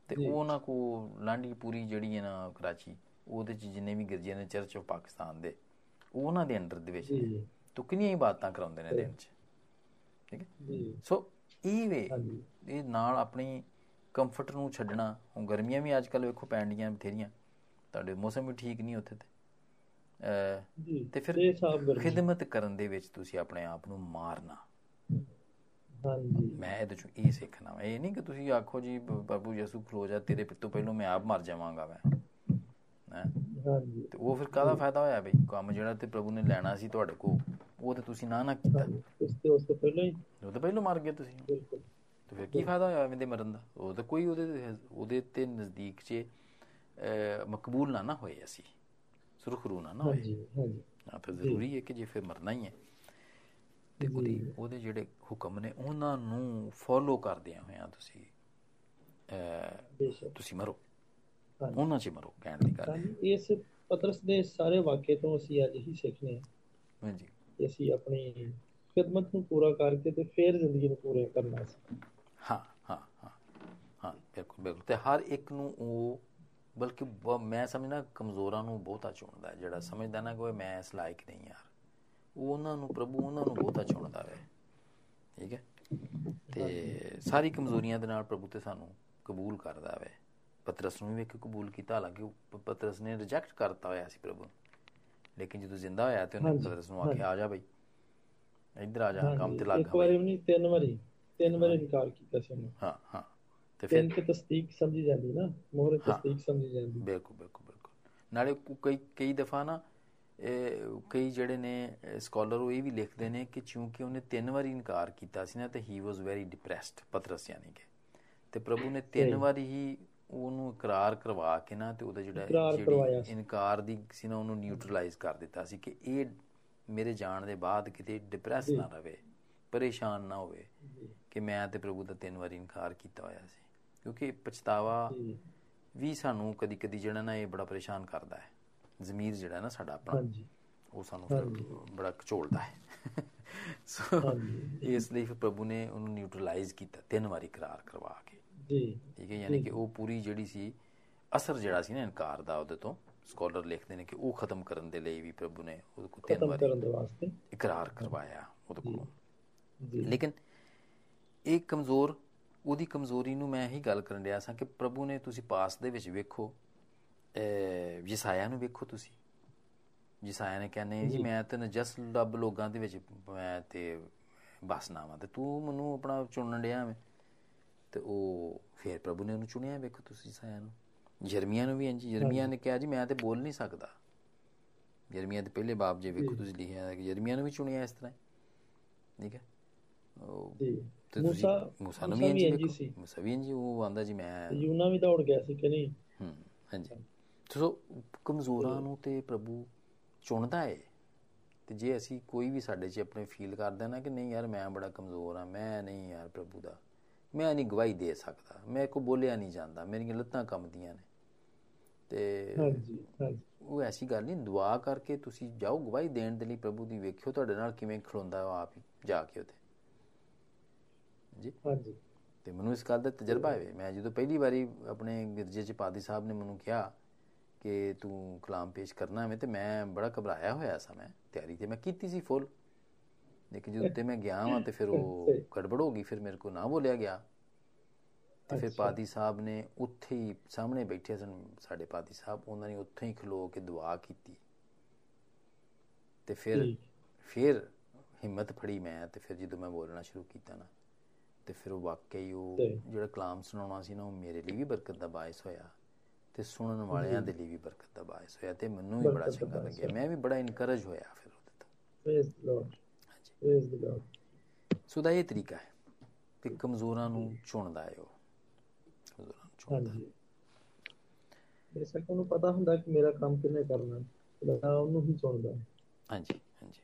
ਤੇ ਉਹ ਉਹਨਾਂ ਕੋ ਲਾਂਡੀ ਪੂਰੀ ਜਿਹੜੀ ਹੈ ਨਾ ਕਰਾਚੀ ਉਹਦੇ 'ਚ ਜਿੰਨੇ ਵੀ ਗਿਰਜੇ ਨੇ ਚਰਚ ਆਫ ਪਾਕਿਸਤਾਨ ਦੇ ਉਹ ਉਹਨਾਂ ਦੇ ਅੰਡਰ ਦੇ ਵਿੱਚ ਤੋਂ ਕਿੰਨੀਆਂ ਹੀ ਬਾਤਾਂ ਕਰਾਉਂਦੇ ਨੇ ਦਿਨ 'ਚ ਠੀਕ ਹੈ। ਸੋ ਇਹ ਵੇ ਇਹ ਨਾਲ ਆਪਣੀ ਕੰਫਰਟ ਨੂੰ ਛੱਡਣਾ ਹੁਣ ਗਰਮੀਆਂ ਵੀ ਅੱਜ ਕੱਲ ਵੇਖੋ ਪੈਂਡੀਆਂ ਬਥੇਰੀਆਂ। ਤੁਹਾਡੇ ਮੌਸਮ ਵੀ ਠੀਕ ਨਹੀਂ ਉੱਥੇ ਤੇ। ਤੇ ਫਿਰ ਖਿਦਮਤ ਕਰਨ ਦੇ ਵਿੱਚ ਤੁਸੀਂ ਆਪਣੇ ਆਪ ਨੂੰ ਮਾਰਨਾ। ਹਾਂਜੀ। ਮੈਂ ਇਹਦੇ ਚੋਂ ਇਹ ਸਿੱਖਣਾ ਇਹ ਨਹੀਂ ਕਿ ਤੁਸੀਂ ਆਖੋ ਜੀ ਬਾਬੂ ਯਸੂ ਖਲੋ ਜਾ ਤੇਰੇ ਤੋਂ ਪਹਿਲਾਂ ਮੈਂ ਆਪ ਮਰ ਜਾਵਾਂਗਾ ਮੈਂ। ਹਾਂਜੀ। ਤੇ ਉਹ ਫਿਰ ਕਾਹਦਾ ਫਾਇਦਾ ਹੋਇਆ ਬਈ? ਕੰਮ ਜਿਹੜਾ ਤੇ ਪ੍ਰਭੂ ਨੇ ਲੈਣਾ ਸੀ ਤੁਹਾਡੇ ਕੋ ਉਹ ਤੇ ਤੁਸੀਂ ਨਾ ਨਾ ਕੀਤਾ। ਉਸ ਤੇ ਉਸ ਤੋਂ ਪਹਿਲਾਂ ਹੀ। ਉਹ ਤਾਂ ਪਹਿਲਾਂ ਮਰ ਗਏ ਤੁਸੀਂ। ਬਿਲਕੁਲ। ਤੇ ਫਿਰ ਕੀ ਫਾਇਦਾ ਹੋਇਆ ਇਹਦੇ ਮਰਨ ਦਾ? ਉਹ ਤਾਂ ਕੋਈ ਉਹਦੇ ਉਹਦੇ ਤੇ ਨਜ਼ਦੀਕ 'ਚ ਮਕਬੂਲ ਨਾ ਨਾ ਹੋਏ ਅਸੀਂ। ਸੁਰਖਰੂ ਨਾ ਨਾ ਹੋਏ। ਆ ਫਿਰ ਜ਼ਰੂਰੀ ਹੈ ਕਿ ਜੇ ਫਿਰ ਮਰਨਾ ਹੀ ਹੈ। ਤੇ ਉਹਦੀ ਉਹਦੇ ਜਿਹੜੇ ਹੁਕਮ ਨੇ ਉਹਨਾਂ ਨੂੰ ਫੋਲੋ ਕਰਦਿਆਂ ਹੋਇਆਂ ਤੁਸੀਂ। ਤੁਸੀਂ ਮਰੋ। ਉਹਨਾਂ 'ਚ ਮਰੋ ਕਹਿਣ ਦੀ ਗੱਲ ਹੈ ਇਸ ਪਤਰਸ ਦੇ ਸਾਰੇ ਵਾਕਿਏ ਤੋਂ ਅਸੀਂ ਅੱਜ ਹੀ ਸਿੱਖਨੇ ਹਾਂ ਹਾਂਜੀ। ਅਸੀਂ ਆਪਣੀ ਖਿਦਮਤ ਨੂੰ ਪੂਰਾ ਕਰਕੇ ਤੇ ਫਿਰ ਜ਼ਿੰਦਗੀ ਨੂੰ ਪੂਰਾ ਕਰਨਾ ਸੀ। ਹਾਂ ਹਾਂ ਹਾਂ। ਹਾਂ ਬਿਲਕੁਲ ਬਿਲਕੁਲ। ਤੇ ਹਰ ਇੱਕ ਨੂੰ ਉਹ ਬਲਕਿ ਮੈਂ ਸਮਝਣਾ ਕਮਜ਼ੋਰਾਂ ਨੂੰ ਬਹੁਤਾ ਚੁਣਦਾ ਜਿਹੜਾ ਸਮਝਦਾ ਨਾ ਕੋਈ ਮੈਂ ਇਸ ਲਾਇਕ ਨਹੀਂ ਯਾਰ। ਉਹ ਉਹਨਾਂ ਨੂੰ ਪ੍ਰਭੂ ਉਹਨਾਂ ਨੂੰ ਬਹੁਤਾ ਚੁਣਦਾ ਹੈ। ਠੀਕ ਹੈ? ਤੇ ਸਾਰੀ ਕਮਜ਼ੋਰੀਆਂ ਦੇ ਨਾਲ ਪ੍ਰਭੂ ਤੇ ਸਾਨੂੰ ਕਬੂਲ ਕਰਦਾ ਹੈ। ਪਤਰਸ ਨੂੰ ਵੀ ਇੱਕ ਕਬੂਲ ਕੀਤਾ ਹਾਲਾਂਕਿ ਪਤਰਸ ਨੇ ਰਿਜੈਕਟ ਕਰਤਾ ਹੋਇਆ ਸੀ ਪ੍ਰਭੂ। ਲੇਕਿਨ ਜਦੋਂ ਜ਼ਿੰਦਾ ਹੋਇਆ ਤੇ ਉਹਨੇ ਪਤਰਸ ਨੂੰ ਆਖਿਆ ਆ ਜਾ ਬਈ। ਇੱਧਰ ਆ ਜਾ ਕੰਮ ਤੇ ਲੱਗ ਇੱਕ ਵਾਰੀ ਨਹੀਂ ਤਿੰਨ ਵਾਰੀ ਤਿੰਨ ਵਾਰੀ ਇਨਕਾਰ ਕੀਤਾ ਸੀ ਉਹਨੇ। ਹਾਂ ਹਾਂ। ਤੇ ਫਿਰ ਤੇ ਤਸਦੀਕ ਸਮਝੀ ਜਾਂਦੀ ਨਾ ਮੋਹਰ ਤਸਦੀਕ ਸਮਝੀ ਜਾਂਦੀ। ਬਿਲਕੁਲ ਬਿਲਕੁਲ ਬਿਲਕੁਲ। ਨਾਲੇ ਕਈ ਕਈ ਦਫਾ ਨਾ ਇਹ ਕਈ ਜਿਹੜੇ ਨੇ ਸਕਾਲਰ ਉਹ ਇਹ ਵੀ ਲਿਖਦੇ ਨੇ ਕਿ ਕਿਉਂਕਿ ਉਹਨੇ ਤਿੰਨ ਵਾਰੀ ਇਨਕਾਰ ਕੀਤਾ ਸੀ ਨਾ ਤੇ ਹੀ ਵਾਸ ਵੈਰੀ ਡਿਪਰੈਸਡ ਪਤਰਸ ਯਾਨੀ ਕਿ। ਤੇ ਪ੍ਰਭੂ ਨੇ ਤਿੰਨ ਵਾਰੀ ਹੀ ਉਹਨੂੰ ਇਕਰਾਰ ਕਰਵਾ ਕੇ ਨਾ ਤੇ ਉਹਦਾ ਜਿਹੜਾ ਜਿਹੜੀ ਇਨਕਾਰ ਦੀ ਸੀ ਨਾ ਉਹਨੂੰ ਨਿਊਟਰਲਾਈਜ਼ ਕਰ ਦਿੱਤਾ ਸੀ ਕਿ ਇਹ ਮੇਰੇ ਜਾਣ ਦੇ ਬਾਅਦ ਕਿਤੇ ਡਿਪਰੈਸ ਨਾ ਰਵੇ ਪਰੇਸ਼ਾਨ ਨਾ ਹੋਵੇ ਕਿ ਮੈਂ ਤੇ ਪ੍ਰਭੂ ਦਾ ਤਿੰਨ ਵਾਰੀ ਇਨਕਾਰ ਕੀਤਾ ਹੋਇਆ ਸੀ। ਕਿਉਂਕਿ ਪਛਤਾਵਾ ਵੀ ਸਾਨੂੰ ਕਦੀ ਕਦੀ ਜਿਹੜਾ ਨਾ ਇਹ ਬੜਾ ਪਰੇਸ਼ਾਨ ਕਰਦਾ ਹੈ। ਜ਼ਮੀਰ ਜਿਹੜਾ ਨਾ ਸਾਡਾ ਆਪਣਾ ਉਹ ਸਾਨੂੰ ਬੜਾ ਕਚੋਲਦਾ ਹੈ। ਸੋ ਇਸ ਲਈ ਫਿਰ ਪ੍ਰਭੂ ਨੇ ਉਹਨੂੰ ਨਿਊਟਰਲਾਈਜ਼ ਕੀਤਾ ਤਿੰਨ ਵਾਰੀ ਇਕਰਾਰ ਕਰਵਾ ਕੇ। ਜੀ। ਠੀਕ ਹੈ ਯਾਨੀ ਕਿ ਉਹ ਪੂਰੀ ਜਿਹੜੀ ਸੀ ਅਸਰ ਜਿਹੜਾ ਸੀ ਨਾ ਇਨਕਾਰ ਦਾ ਉਹਦੇ ਤੋਂ ਸਕਾਲਰ ਲਿਖਦੇ ਨੇ ਕਿ ਉਹ ਖਤਮ ਕਰਨ ਦੇ ਲਈ ਵੀ ਪ੍ਰਭੂ ਨੇ ਉਹਦੇ ਕੋਲ ਤਿੰਨ ਵਾਰੀ ਕਰਨ ਦੇ ਵਾਸਤੇ। ਇਕਰਾਰ ਕਰਵਾਇਆ ਉਹਦੇ ਕੋਲੋਂ। ਲੇਕਿਨ ਇਹ ਕਮਜ਼ੋਰ ਉਹਦੀ ਕਮਜ਼ੋਰੀ ਨੂੰ ਮੈਂ ਇਹੀ ਗੱਲ ਕਰਨ ਰਿਹਾ ਸਾਂ ਕਿ ਪ੍ਰਭੂ ਨੇ ਤੁਸੀਂ ਪਾਸ ਦੇ ਵਿੱਚ ਵੇਖੋ ਯਸਾਇਆ ਨੂੰ ਵੇਖੋ ਤੁਸੀਂ। ਯਸਾਇਆ ਨੇ ਕਹਿੰਦੇ ਜੀ ਮੈਂ ਤੇ ਨਜਸ ਲੱਭ ਲੋਕਾਂ ਦੇ ਵਿੱਚ ਮੈਂ ਤੇ ਬਸਨਾ ਵਾਂ ਤੇ ਤੂੰ ਮੈਨੂੰ ਆਪਣਾ ਚੁਣਨ ਡਿਆ ਮੈਂ ਤੇ ਉਹ ਫਿਰ ਪ੍ਰਭੂ ਨੇ ਉਹਨੂੰ ਚੁਣਿਆ ਵੇਖੋ ਤੁਸੀਂ ਯਸਾਇਆ ਨੂੰ। ਜਰਮੀਆ ਨੂੰ ਵੀ ਇੰਜ ਜਰਮੀਆ ਨੇ ਕਿਹਾ ਜੀ ਮੈਂ ਤੇ ਬੋਲ ਨਹੀਂ ਸਕਦਾ। ਜਰਮੀਆ ਦੇ ਪਹਿਲੇ ਬਾਪ ਜੇ ਵੇਖੋ ਤੁਸੀਂ ਲਿਖਿਆ ਹੈ ਕਿ ਜਰਮੀਆ ਨੂੰ ਵੀ ਚੁਣਿਆ ਇਸ ਤਰ੍ਹਾਂ ਠੀਕ ਹੈ? ਤੇ ਮੂਸਾ ਮੂਸਾ ਨੂੰ ਵੀ ਇੰਜ ਸੀ। ਮੂਸਾ ਵੀ ਇੰਜ ਉਹ ਆਂਦਾ ਜੀ ਮੈਂ ਯੂਨਾ ਵੀ ਦੌੜ ਗਿਆ ਸੀ ਕਿ ਨਹੀਂ? ਹੂੰ ਹਾਂਜੀ। ਸੋ ਕਮਜ਼ੋਰਾਂ ਨੂੰ ਤੇ ਪ੍ਰਭੂ ਚੁਣਦਾ ਹੈ ਤੇ ਜੇ ਅਸੀਂ ਕੋਈ ਵੀ ਸਾਡੇ 'ਚ ਆਪਣੇ ਫੀਲ ਕਰਦੇ ਨਾ ਕਿ ਨਹੀਂ ਯਾਰ ਮੈਂ ਬੜਾ ਕਮਜ਼ੋਰ ਆ ਮੈਂ ਨਹੀਂ ਯਾਰ ਪ੍ਰਭੂ ਦਾ। ਮੈਂ ਨਹੀਂ ਗਵਾਹੀ ਦੇ ਸਕਦਾ ਮੈਂ ਕੋ ਬੋਲਿਆ ਨਹੀਂ ਜਾਂਦਾ ਮੇਰੀਆਂ ਲੱਤਾਂ ਕੰਮਦੀਆਂ ਨੇ। ਤੇ ਹਾਂਜੀ ਹਾਂਜੀ। ਉਹ ਐਸੀ ਗੱਲ ਨਹੀਂ ਦੁਆ ਕਰਕੇ ਤੁਸੀਂ ਜਾਓ ਗਵਾਹੀ ਦੇਣ ਦੇ ਲਈ ਪ੍ਰਭੂ ਦੀ ਵੇਖਿਓ ਤੁਹਾਡੇ ਨਾਲ ਕਿਵੇਂ ਖਲੋਂਦਾ ਉਹ ਆਪ ਹੀ ਜਾ ਕੇ ਉਥੇ। ਜੀ। ਹਾਂਜੀ। ਤੇ ਮੈਨੂੰ ਇਸ ਗੱਲ ਦਾ ਤਜਰਬਾ ਹੈ ਮੈਂ ਜਦੋਂ ਪਹਿਲੀ ਵਾਰੀ ਆਪਣੇ ਗਿਰਜੇ ਚ ਪਾਦੀ ਸਾਹਿਬ ਨੇ ਮੈਨੂੰ ਕਿਹਾ ਕਿ ਤੂੰ ਕਲਾਮ ਪੇਸ਼ ਕਰਨਾ ਹੈ ਤੇ ਮੈਂ ਬੜਾ ਘਬਰਾਇਆ ਹੋਇਆ ਸਾਂ ਮੈਂ। ਤਿਆਰੀ ਤੇ ਮੈਂ ਕੀਤੀ ਸੀ ਫੁੱਲ। ਲੇਕਿਨ ਜਦੋਂ ਤੇ ਮੈਂ ਗਿਆ ਹਾਂ ਤੇ ਫਿਰ ਉਹ ਗੜਬੜ ਹੋ ਗਈ ਫਿਰ ਮੇਰੇ ਕੋ ਨਾ ਬੋਲਿਆ ਗਿਆ। ਤੇ ਫਿਰ। ਪਾਦੀ ਸਾਹਿਬ ਨੇ ਉੱਥੇ ਹੀ ਸਾਹਮਣੇ ਬੈਠੇ ਸਨ ਸਾਡੇ ਪਾਦੀ ਸਾਹਿਬ ਉਹਨਾਂ ਨੇ ਉੱਥੇ ਹੀ ਖਲੋ ਕੇ ਦੁਆ ਕੀਤੀ। ਤੇ ਫਿਰ ਫਿਰ ਹਿੰਮਤ ਫੜੀ ਮੈਂ ਤੇ ਫਿਰ ਜਦੋਂ ਮੈਂ ਬੋਲਣਾ ਸ਼ੁਰੂ ਕੀਤਾ ਨਾ ਤੇ ਫਿਰ ਵਾਕਈ ਉਹ ਜਿਹੜਾ ਕਲਾਮ ਸੁਣਾਉਣਾ ਸੀ ਨਾ ਉਹ ਮੇਰੇ ਲਈ ਵੀ ਬਰਕਤ ਦਾ ਬਾਇਸ ਹੋਇਆ ਤੇ ਸੁਣਨ ਵਾਲਿਆਂ ਦੇ ਲਈ ਵੀ ਬਰਕਤ ਦਾ ਬਾਇਸ ਹੋਇਆ ਤੇ ਮੈਨੂੰ ਵੀ ਬੜਾ ਚੰਗਾ ਲੱਗਿਆ। ਮੈਂ ਵੀ ਬੜਾ ਇਨਕਰੇਜ ਹੋਇਆ ਫਿਰ ਉਹਦੇ ਤੋਂ। Praise Lord praise the Lord so ਦਾ ਇਹ ਤਰੀਕਾ ਹੈ ਕਿ ਕਮਜ਼ੋਰਾਂ ਨੂੰ ਚੁਣਦਾ ਹੈ ਉਹ। ਕਮਜ਼ੋਰਾਂ ਨੂੰ ਚੁਣਦਾ ਹਾਂਜੀ। ਬੇਸ਼ੱਕ ਉਹਨੂੰ ਪਤਾ ਹੁੰਦਾ ਕਿ ਮੇਰਾ ਕੰਮ ਕਿੰਨੇ ਕਰਨਾ ਖੁਦਾ ਉਹਨੂੰ ਹੀ ਚੁਣਦਾ ਹੈ। ਹਾਂਜੀ ਹਾਂਜੀ।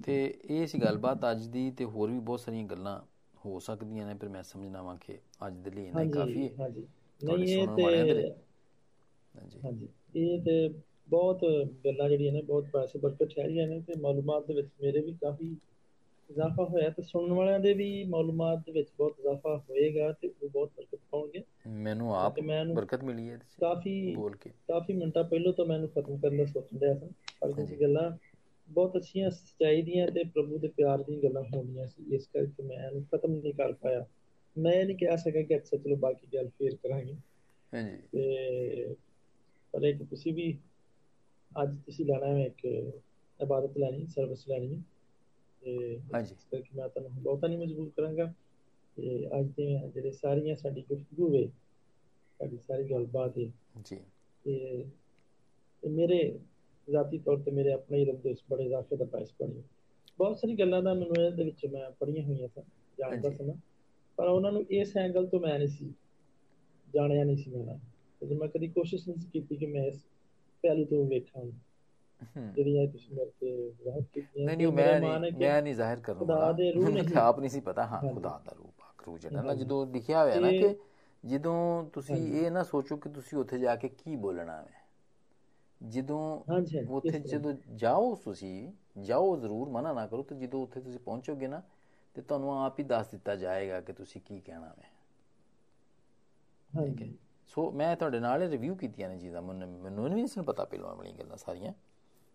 ਤੇ ਇਹ ਸੀ ਗੱਲਬਾਤ ਅੱਜ ਦੀ ਤੇ ਹੋਰ ਵੀ ਬਹੁਤ ਸਾਰੀਆਂ ਗੱਲਾਂ ਹੋ ਸਕਦੀਆਂ ਨੇ ਪਰ ਮੈਂ ਸਮਝਣਾ ਵਾਂ ਕਿ ਅੱਜ ਦੇ ਲਈ ਹੀ ਕਾਫੀ ਹੈ। ਹਾਂਜੀ। ਨਹੀਂ ਇਹ। ਤੇ ਹਾਂਜੀ। ਹਾਂਜੀ। ਇਹ ਤੇ ਬਹੁਤ ਗੱਲਾਂ ਜਿਹੜੀਆਂ ਨੇ ਬਹੁਤ ਪੈਸੇ ਬਰਕਤ ਠਹਿਰੀਆਂ ਨੇ ਤੇ ਮਾਲੂਮਾਤ ਦੇ ਵਿੱਚ ਮੇਰੇ ਵੀ ਕਾਫੀ ਇਜ਼ਾਫਾ ਹੋਇਆ ਤੇ ਸੁਣਨ ਵਾਲਿਆਂ ਦੇ ਵੀ ਮਾਲੂਮਾਤ ਦੇ ਵਿੱਚ ਬਹੁਤ ਇਜ਼ਾਫਾ ਹੋਏਗਾ ਤੇ ਉਹ ਬਹੁਤ ਬਰਕਤ ਪਾਉਣਗੇ। ਮੈਨੂੰ ਆਪ ਇਹਨੂੰ ਬਰਕਤ ਮਿਲੀ ਹੈ ਕਾਫੀ ਬੋਲ ਕੇ। ਕਾਫੀ ਮਿੰਟਾਂ ਪਹਿਲਾਂ ਤੋਂ ਮੈਨੂੰ ਖਤਮ ਕਰਨ ਦਾ ਸੋਚਣ ਡਿਆ ਸੀ। ਪਰ ਕੁਝ। ਗੱਲਾਂ ਬਹੁਤ ਅੱਛੀਆਂ ਸੱਚਾਈ ਦੀਆਂ ਤੇ ਪ੍ਰਭੂ ਦੇ ਪਿਆਰ ਦੀਆਂ ਗੱਲਾਂ ਹੋਣੀਆਂ ਸੀ ਇਸ ਕਰਕੇ ਮੈਂ ਇਹਨੂੰ ਖਤਮ ਨਹੀਂ ਕਰ ਪਾਇਆ। ਮੈਂ ਇਹ ਨਹੀਂ ਕਹਿ ਸਕਿਆ ਕਿ ਅੱਛਾ ਚਲੋ ਬਾਕੀ ਗੱਲ ਫੇਰ ਕਰਾਂਗੇ। ਹਾਂਜੀ। ਤੇ ਪਰ ਇੱਕ ਤੁਸੀਂ ਵੀ ਅੱਜ ਤੁਸੀਂ ਲੈਣਾ ਹੈ ਇੱਕ ਇਬਾਦਤ ਲੈਣੀ ਸਰਵਿਸ ਲੈਣੀ ਤੇ ਹਾਂਜੀ। ਇਸ ਕਰਕੇ ਮੈਂ ਤੁਹਾਨੂੰ ਬਹੁਤਾ ਨਹੀਂ ਮਜਬੂਰ ਕਰਾਂਗਾ। ਤੇ ਅੱਜ ਦੇ ਜਿਹੜੇ ਸਾਰੀਆਂ ਸਾਡੀ ਗੁਫ਼ਤਗੂ ਹੈ ਸਾਡੀ ਸਾਰੀ ਗੱਲਬਾਤ ਹੈ ਜੀ। ਤੇ ਮੇਰੇ ذاتی ਤੌਰ ਤੇ ਮੇਰੇ ਆਪਣੇ ਇਲਮ ਦੇ ਵਿੱਚ ਬੜੇ ਇਜ਼ਾਫੇ ਦਾ ਬਾਇਸ ਬਣੀ ਬਹੁਤ ਸਾਰੀ ਗੱਲਾਂ ਦਾ ਮੈਨੂੰ ਇਹਦੇ ਵਿੱਚ ਮੈਂ ਪੜ੍ਹੀਆਂ ਹੋਈਆਂ ਸਨ ਜਾਣਦਾ ਹਾਂਜੀ। ਸੀ ਮੈਂ ਪਰ ਉਹਨਾਂ ਨੂੰ ਇਸ ਐਂਗਲ ਤੋਂ ਮੈਂ ਨਹੀਂ ਸੀ ਜਾਣਿਆ ਨਹੀਂ ਸੀ ਮੈਂ ਤੇ ਮੈਂ ਕਦੀ ਕੋਸ਼ਿਸ਼ ਨਹੀਂ ਸੀ ਕੀਤੀ ਕਿ ਮੈਂ ਇਸ ਪਹਿਲੂ ਤੋਂ ਵੇਖਾਂ ਹਮ। ਜਿਹੜੀਆਂ ਤੁਸੀਂ ਮੇਰੇ ਤੇ ਜ਼ਾਹਿਰ ਕੀਤੀਆਂ ਨਹੀਂ ਤੇ ਨਹੀਂ ਮੇਰਾ ਮੈਂ ਮਾਣ ਹੈ ਨਹੀਂ ਕਿ ਮੈਂ ਨਹੀਂ ਜ਼ਾਹਿਰ ਕਰਨ ਖੁਦਾ ਵਾਲਾ ਦੇ ਰੂਹ ਮੈਨੂੰ ਨੇ ਤੇ ਆਪ ਨਹੀਂ ਸੀ ਪਤਾ ਹਾਂ ਹਾਂਜੀ। ਖੁਦਾ ਦਾ ਰੂਹ ਪਾਕ ਰੂਹ ਜਿਹੜਾ ਨਾ ਹਾਂਜੀ। ਜਦੋਂ ਲਿਖਿਆ ਹੋਇਆ ਨਾ ਤੇ- ਕਿ ਜਦੋਂ ਤੁਸੀਂ ਹਾਂਜੀ। ਇਹ ਨਾ ਸੋਚੋ ਕਿ ਤੁਸੀਂ ਉੱਥੇ ਜਾ ਕੇ ਕੀ ਬੋਲਣਾ ਹੈ ਜਦੋਂ ਉੱਥੇ। ਜਦੋਂ ਜਾਓ ਤੁਸੀਂ ਜਾਓ ਜ਼ਰੂਰ ਮਨਾ ਨਾ ਕਰੋ ਤੇ ਜਦੋਂ ਉੱਥੇ ਤੁਸੀਂ ਪਹੁੰਚੋਗੇ ਨਾ ਤੇ ਤੁਹਾਨੂੰ ਆਪ ਹੀ ਦੱਸ ਦਿੱਤਾ ਜਾਏਗਾ ਕਿ ਤੁਸੀਂ ਕੀ ਕਹਿਣਾ ਹੈ ਠੀਕ ਹੈ। ਹਾਂਜੀ। ਸੋ ਮੈਂ ਤੁਹਾਡੇ ਨਾਲ ਰਿਵਿਊ ਕੀਤੀਆਂ ਨੇ ਚੀਜ਼ਾਂ ਮੈਨੂੰ ਨਹੀਂ ਸੀ ਪਤਾ ਪਹਿਲਾਂ ਵਾਲੀਆਂ ਗੱਲਾਂ ਸਾਰੀਆਂ।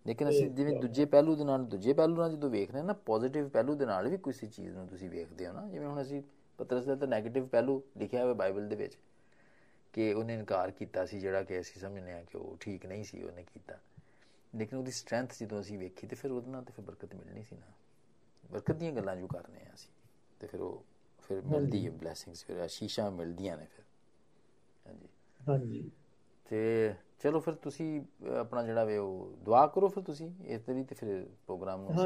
ਲੇਕਿਨ ਅਸੀਂ ਜਿਵੇਂ ਦੂਜੇ ਪਹਿਲੂ ਦੇ ਨਾਲ ਦੂਜੇ ਪਹਿਲੂ ਨਾਲ ਜਦੋਂ ਵੇਖਦੇ ਹਾਂ ਨਾ ਪੋਜ਼ਿਟਿਵ ਪਹਿਲੂ ਦੇ ਨਾਲ ਵੀ ਕਿਸੇ ਚੀਜ਼ ਨੂੰ ਤੁਸੀਂ ਵੇਖਦੇ ਹੋ ਨਾ। ਜਿਵੇਂ ਹੁਣ ਅਸੀਂ ਪਤਰਸ ਦਾ ਤਾਂ 네ਗੇਟਿਵ ਪਹਿਲੂ ਲਿਖਿਆ ਹੋਇਆ ਬਾਈਬਲ ਦੇ ਵਿੱਚ ਕਿ ਉਹਨੇ ਇਨਕਾਰ ਕੀਤਾ ਸੀ ਜਿਹੜਾ ਕਿ ਅਸੀਂ ਸਮਝਨੇ ਆ ਕਿ ਉਹ ਠੀਕ ਨਹੀਂ ਸੀ ਉਹਨੇ ਕੀਤਾ। ਲੇਕਿਨ ਉਹਦੀ ਸਟਰੈਂਥ ਜਦੋਂ ਅਸੀਂ ਵੇਖੀ ਤੇ ਫਿਰ ਉਹਦੇ ਨਾਲ ਤੇ ਫਿਰ ਬਰਕਤ ਮਿਲਣੀ ਸੀ ਨਾ। ਬਰਕਤ ਦੀਆਂ ਗੱਲਾਂ ਜੋ ਕਰਨੇ ਆ ਅਸੀਂ ਤੇ ਫਿਰ ਉਹ ਫਿਰ ਮਿਲਦੀ ਹੈ ਬਲੇਸਿੰਗਸ ਫਿਰ ਆਸ਼ੀਸ਼ਾਂ ਮਿਲਦੀਆਂ ਨੇ ਫਿਰ। ਹਾਂਜੀ। ਹਾਂਜੀ। ਤੇ ਚਲੋ ਫਿਰ ਤੁਸੀਂ ਆਪਣਾ ਜਿਹੜਾ ਵੇ ਉਹ ਦੁਆ ਕਰੋ ਫਿਰ ਤੁਸੀਂ ਇਸ ਤਰੀ ਤੇ ਫਿਰ ਪ੍ਰੋਗਰਾਮ ਨੂੰ